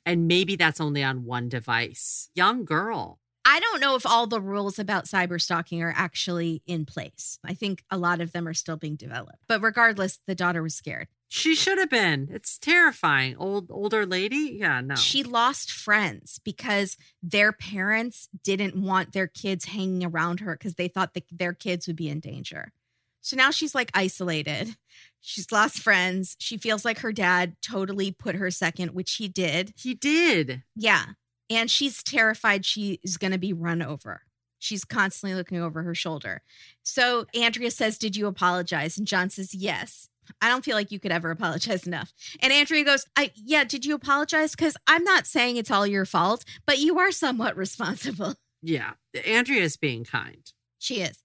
And maybe that's only on one device. Young girl. I don't know if all the rules about cyber stalking are actually in place. I think a lot of them are still being developed. But regardless, the daughter was scared. She should have been. It's terrifying. Old older lady? Yeah, no. She lost friends because their parents didn't want their kids hanging around her because they thought that their kids would be in danger. So now she's like isolated. She's lost friends. She feels like her dad totally put her second, which he did. He did. Yeah and she's terrified she is going to be run over. She's constantly looking over her shoulder. So Andrea says, Did you apologize? And John says, Yes. I don't feel like you could ever apologize enough. And Andrea goes, I, Yeah, did you apologize? Because I'm not saying it's all your fault, but you are somewhat responsible. Yeah. Andrea is being kind. She is.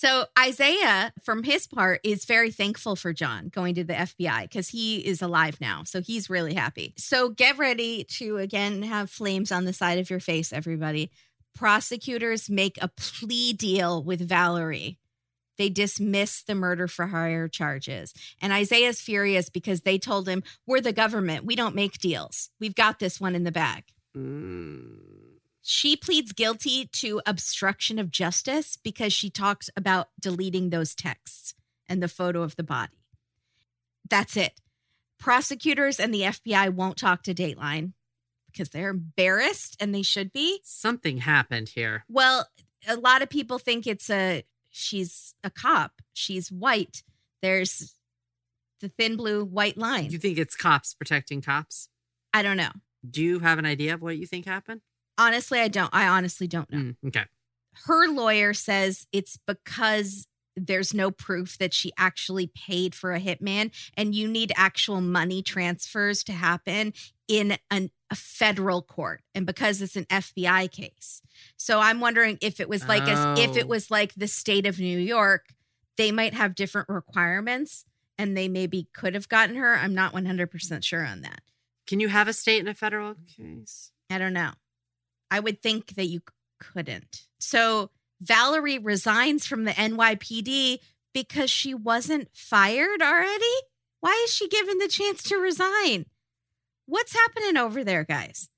So Isaiah, from his part, is very thankful for John going to the FBI because he is alive now. So he's really happy. So get ready to again have flames on the side of your face, everybody. Prosecutors make a plea deal with Valerie. They dismiss the murder for hire charges. And Isaiah's furious because they told him, We're the government. We don't make deals. We've got this one in the bag. Mm. She pleads guilty to obstruction of justice because she talks about deleting those texts and the photo of the body. That's it. Prosecutors and the FBI won't talk to Dateline because they're embarrassed and they should be. Something happened here. Well, a lot of people think it's a she's a cop. She's white. There's the thin blue white line. You think it's cops protecting cops? I don't know. Do you have an idea of what you think happened? Honestly, I don't. I honestly don't know. Mm, okay. Her lawyer says it's because there's no proof that she actually paid for a hitman and you need actual money transfers to happen in an, a federal court and because it's an FBI case. So I'm wondering if it was like as if Oh. it was like the state of New York, they might have different requirements and they maybe could have gotten her. I'm not 100% sure on that. Can you have a state in a federal case? I don't know. I would think that you couldn't. So Valerie resigns from the NYPD because she wasn't fired already. Why is she given the chance to resign? What's happening over there, guys?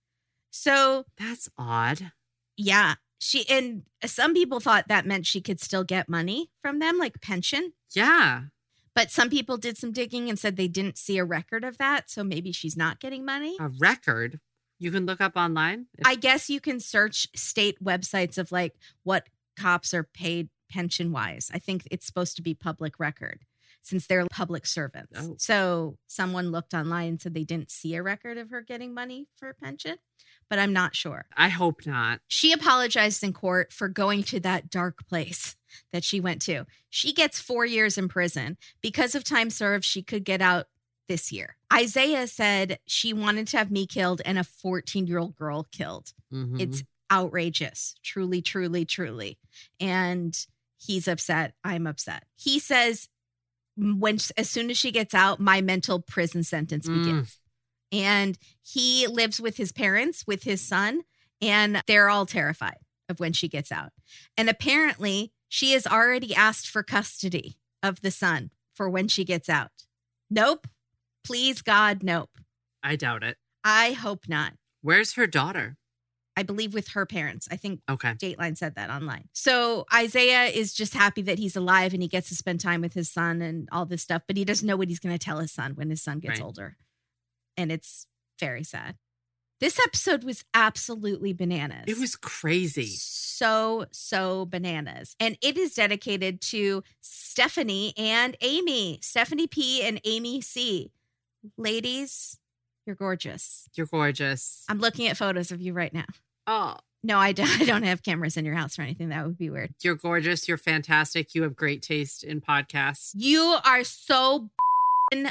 So, That's odd. yeah, she and some people thought that meant she could still get money from them, like pension. Yeah. But some people did some digging and said they didn't see a record of that. So maybe she's not getting money. A record you can look up online. If- I guess you can search state websites of like what cops are paid pension wise. I think it's supposed to be public record since they're public servants. Oh. So someone looked online and said they didn't see a record of her getting money for a pension, but I'm not sure. I hope not. She apologized in court for going to that dark place that she went to. She gets four years in prison. Because of time served, she could get out this year. Isaiah said she wanted to have me killed and a 14 year old girl killed. Mhm. It's outrageous. Truly, truly, truly. And he's upset. I'm upset. He says, when as soon as she gets out, my mental prison sentence Mm. begins. And he lives with his parents, with his son, and they're all terrified of when she gets out. And apparently, she has already asked for custody of the son for when she gets out. Nope. Please, God, nope. I doubt it. I hope not. Where's her daughter? I believe with her parents. I think Okay. Dateline said that online. So Isaiah is just happy that he's alive and he gets to spend time with his son and all this stuff, but he doesn't know what he's going to tell his son when his son gets Right. older. And it's very sad. This episode was absolutely bananas. It was crazy. so, so bananas. And it is dedicated to Stephanie and Amy, Stephanie P and Amy C. Ladies, you're gorgeous. You're gorgeous. I'm looking at photos of you right now. oh, No, I don't, I don't have cameras in your house or anything. That would be weird. you're gorgeous. You're fantastic. You have great taste in podcasts. You are so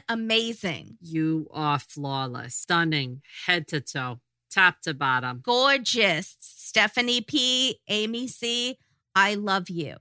amazing. You are flawless, stunning, head to toe, top to bottom. Gorgeous. Stephanie P, Amy C, I love you.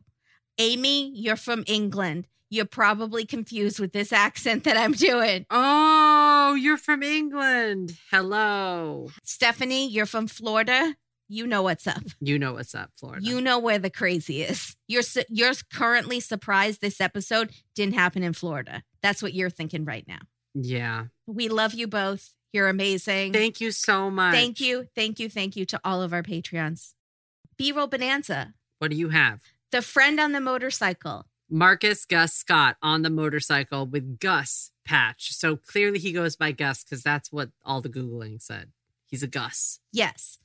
Amy, you're from England. You're probably confused with this accent that I'm doing. Oh, you're from England. Hello. Stephanie, you're from Florida. You know what's up. You know what's up, Florida. You know where the crazy is. You're su- you're currently surprised this episode didn't happen in Florida. That's what you're thinking right now. yeah. We love you both. You're amazing. Thank you so much. Thank you, thank you, thank you to all of our Patreons. B roll bonanza. What do you have? The friend on the motorcycle. Marcus Gus Scott on the motorcycle with Gus patch. So clearly he goes by Gus because that's what all the Googling said. He's a Gus. Yes,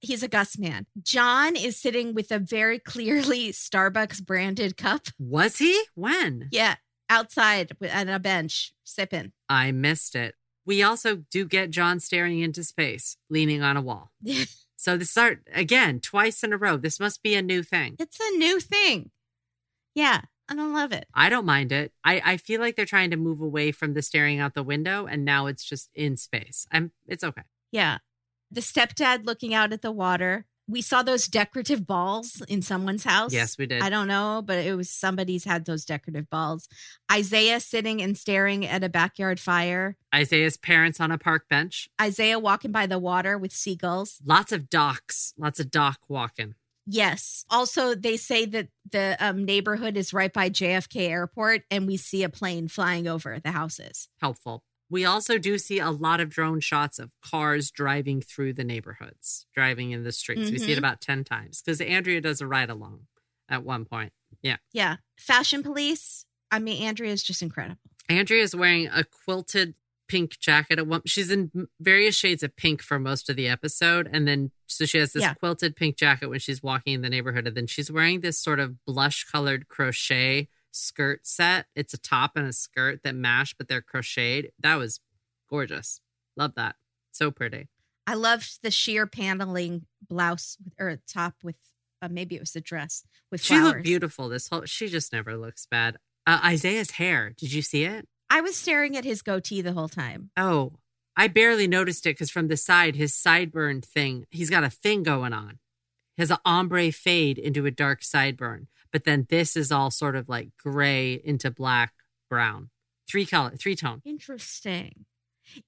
he's a Gus man. John is sitting with a very clearly Starbucks branded cup. Was he? When? Yeah, outside at a bench, sipping. I missed it. We also do get John staring into space, leaning on a wall. So this start again twice in a row. This must be a new thing. it's a new thing. Yeah, I don't love it. I don't mind it. I, I feel like they're trying to move away from the staring out the window and now it's just in space. I'm it's okay. Yeah. The stepdad looking out at the water. We saw those decorative balls in someone's house. Yes, we did. I don't know, but it was somebody's had those decorative balls. Isaiah sitting and staring at a backyard fire. Isaiah's parents on a park bench. Isaiah walking by the water with seagulls. Lots of docks. Lots of dock walking. Yes. Also, they say that the um, neighborhood is right by JFK Airport, and we see a plane flying over the houses. Helpful. We also do see a lot of drone shots of cars driving through the neighborhoods, driving in the streets. We see it Mhm. about 10 times because Andrea does a ride along at one point. Yeah. Yeah. Fashion police. I mean, Andrea is just incredible. Andrea is wearing a quilted pink jacket. At one, she's in various shades of pink for most of the episode, and then so she has this Yeah. quilted pink jacket when she's walking in the neighborhood, and then she's wearing this sort of blush colored crochet skirt set. It's a top and a skirt that mash, but they're crocheted. That was gorgeous. Love that. So pretty. I loved the sheer paneling blouse with- or top with uh, maybe it was a dress with She flowers. looked beautiful. This whole she just never looks bad. Uh, Isaiah's hair. Did you see it? I was staring at his goatee the whole time. Oh, I barely noticed it because from the side, his sideburn thing, he's got a thing going on. He has an ombre fade into a dark sideburn, but then this is all sort of like gray into black, brown, three color, three tone. Interesting.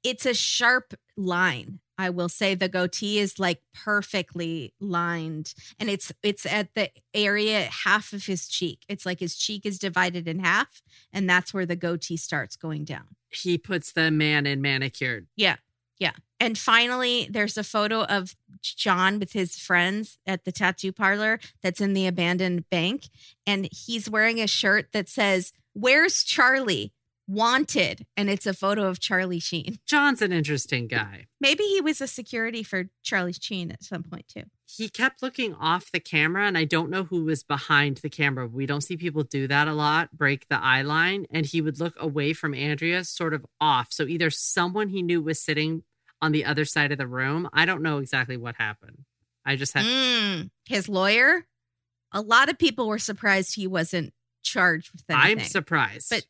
It's a sharp line. I will say the goatee is like perfectly lined and it's it's at the area half of his cheek. It's like his cheek is divided in half and that's where the goatee starts going down. He puts the man in manicured. Yeah. Yeah. And finally, there's a photo of John with his friends at the tattoo parlor that's in the abandoned bank. And he's wearing a shirt that says, Where's Charlie? Wanted. And it's a photo of Charlie Sheen. John's an interesting guy. Maybe he was a security for Charlie Sheen at some point, too. He kept looking off the camera, and I don't know who was behind the camera. We don't see people do that a lot, break the eye line. And he would look away from Andrea, sort of off. So either someone he knew was sitting on the other side of the room. I don't know exactly what happened. I just had Mm, his lawyer. A lot of people were surprised he wasn't charged with anything. I'm surprised. But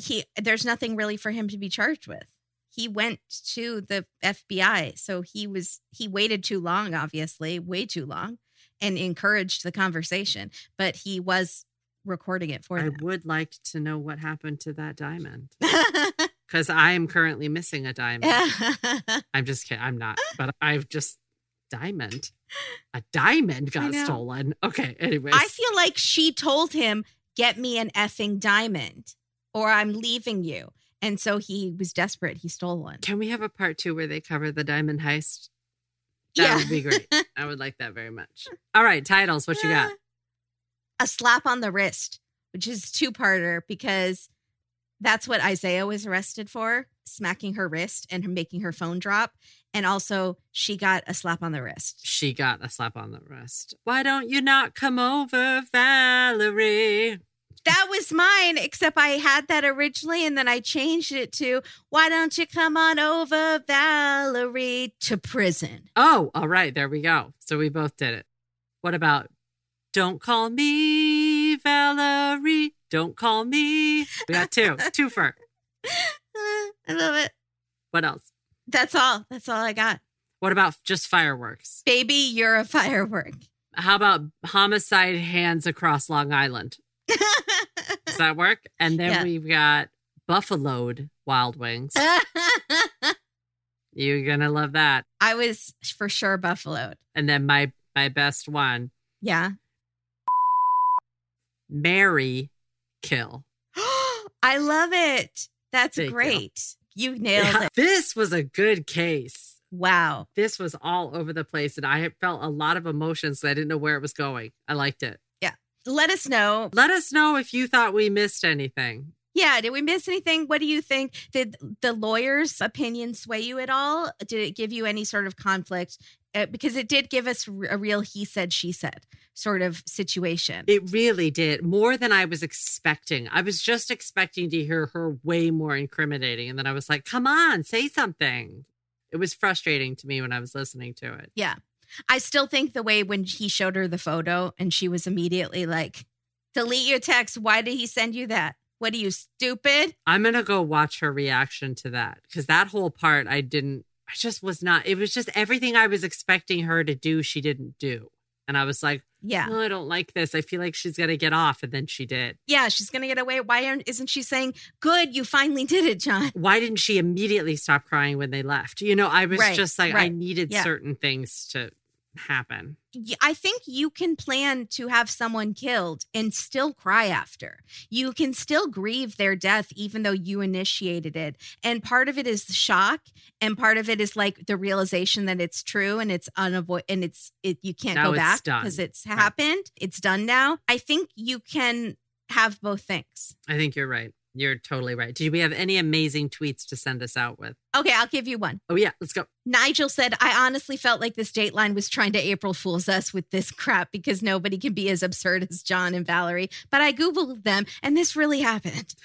he there's nothing really for him to be charged with. He went to the FBI, so he was he waited too long, obviously, way too long, and encouraged the conversation. But he was recording it for I them. would like to know what happened to that diamond because I am currently missing a diamond. I'm just kidding. I'm not, but I've just diamond. A diamond got stolen. Okay. Anyways, I feel like she told him, "Get me an effing diamond, or I'm leaving you." And so he was desperate. He stole one. can we have a part two where they cover the diamond heist? That yeah, would be great. I would like that very much. All right, titles. What you got? Uh, a slap on the wrist, which is two parter because that's what Isaiah was arrested for smacking her wrist and making her phone drop. And also, she got a slap on the wrist. She got a slap on the wrist. Why don't you not come over, Valerie? That was mine, except I had that originally and then I changed it to, Why don't you come on over, Valerie, to prison? Oh, all right. There we go. So we both did it. What about Don't Call Me Valerie? Don't call me. We got two. Twofer. I love it. What else? That's all. That's all I got. What about just fireworks? Baby, you're a firework. How about homicide hands across Long Island? Does that work? And then Yeah. we've got buffaloed wild wings. You're gonna love that. I was for sure buffaloed. And then my my best one, Yeah. Mary kill. I love it. That's Thank great. You, nailed Yeah, it. This was a good case. Wow. This was all over the place, and I felt a lot of emotions. I didn't know where it was going. I liked it. Let us know. Let us know if you thought we missed anything. Yeah. Did we miss anything? What do you think? Did the lawyer's opinion sway you at all? Did it give you any sort of conflict? Uh, because it did give us a real he said, she said sort of situation. It really did more than I was expecting. I was just expecting to hear her way more incriminating, and then I was like, "Come on, say something." It was frustrating to me when I was listening to it. Yeah. I still think the way when he showed her the photo and she was immediately like, delete your text. Why did he send you that? What are you, stupid? I'm gonna go watch her reaction to that because that whole part I didn't. I just was not. It was just everything I was expecting her to do. She didn't do, and I was like, Yeah. "Oh, I don't like this. I feel like she's gonna get off," and then she did. Yeah. She's going to get away. Why aren't, isn't she saying, good, you finally did it, John? Why didn't she immediately stop crying when they left? You know, I was Right, just like, I needed Yeah. certain things to happen. I think you can plan to have someone killed and still cry after. You can still grieve their death, even though you initiated it. And part of it is the shock, and part of it is like the realization that it's true and it's unavoid and it's it you can't Now go back because it's Right. happened. It's done now. I think you can have both things. I think you're right. You're totally right. Did we have any amazing tweets to send us out with? Okay, I'll give you one. Oh yeah, let's go. Nigel said, I honestly felt like this Dateline was trying to April Fool's us with this crap because nobody can be as absurd as John and Valerie. But I Googled them and this really happened.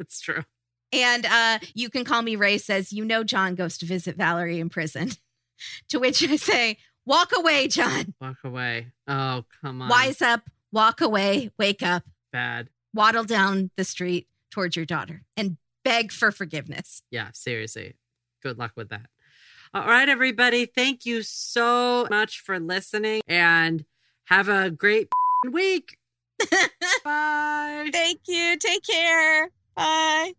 It's true. And uh, you can call me Ray says, You know, John goes to visit Valerie in prison. to which I say, Walk away, John. Walk away. Oh, come on. Wise up, walk away, wake up, bad? Waddle down the street towards your daughter and beg for forgiveness. Yeah, seriously. Good luck with that. All right, everybody. Thank you so much for listening and have a great week. Bye. Thank you. Take care. Bye.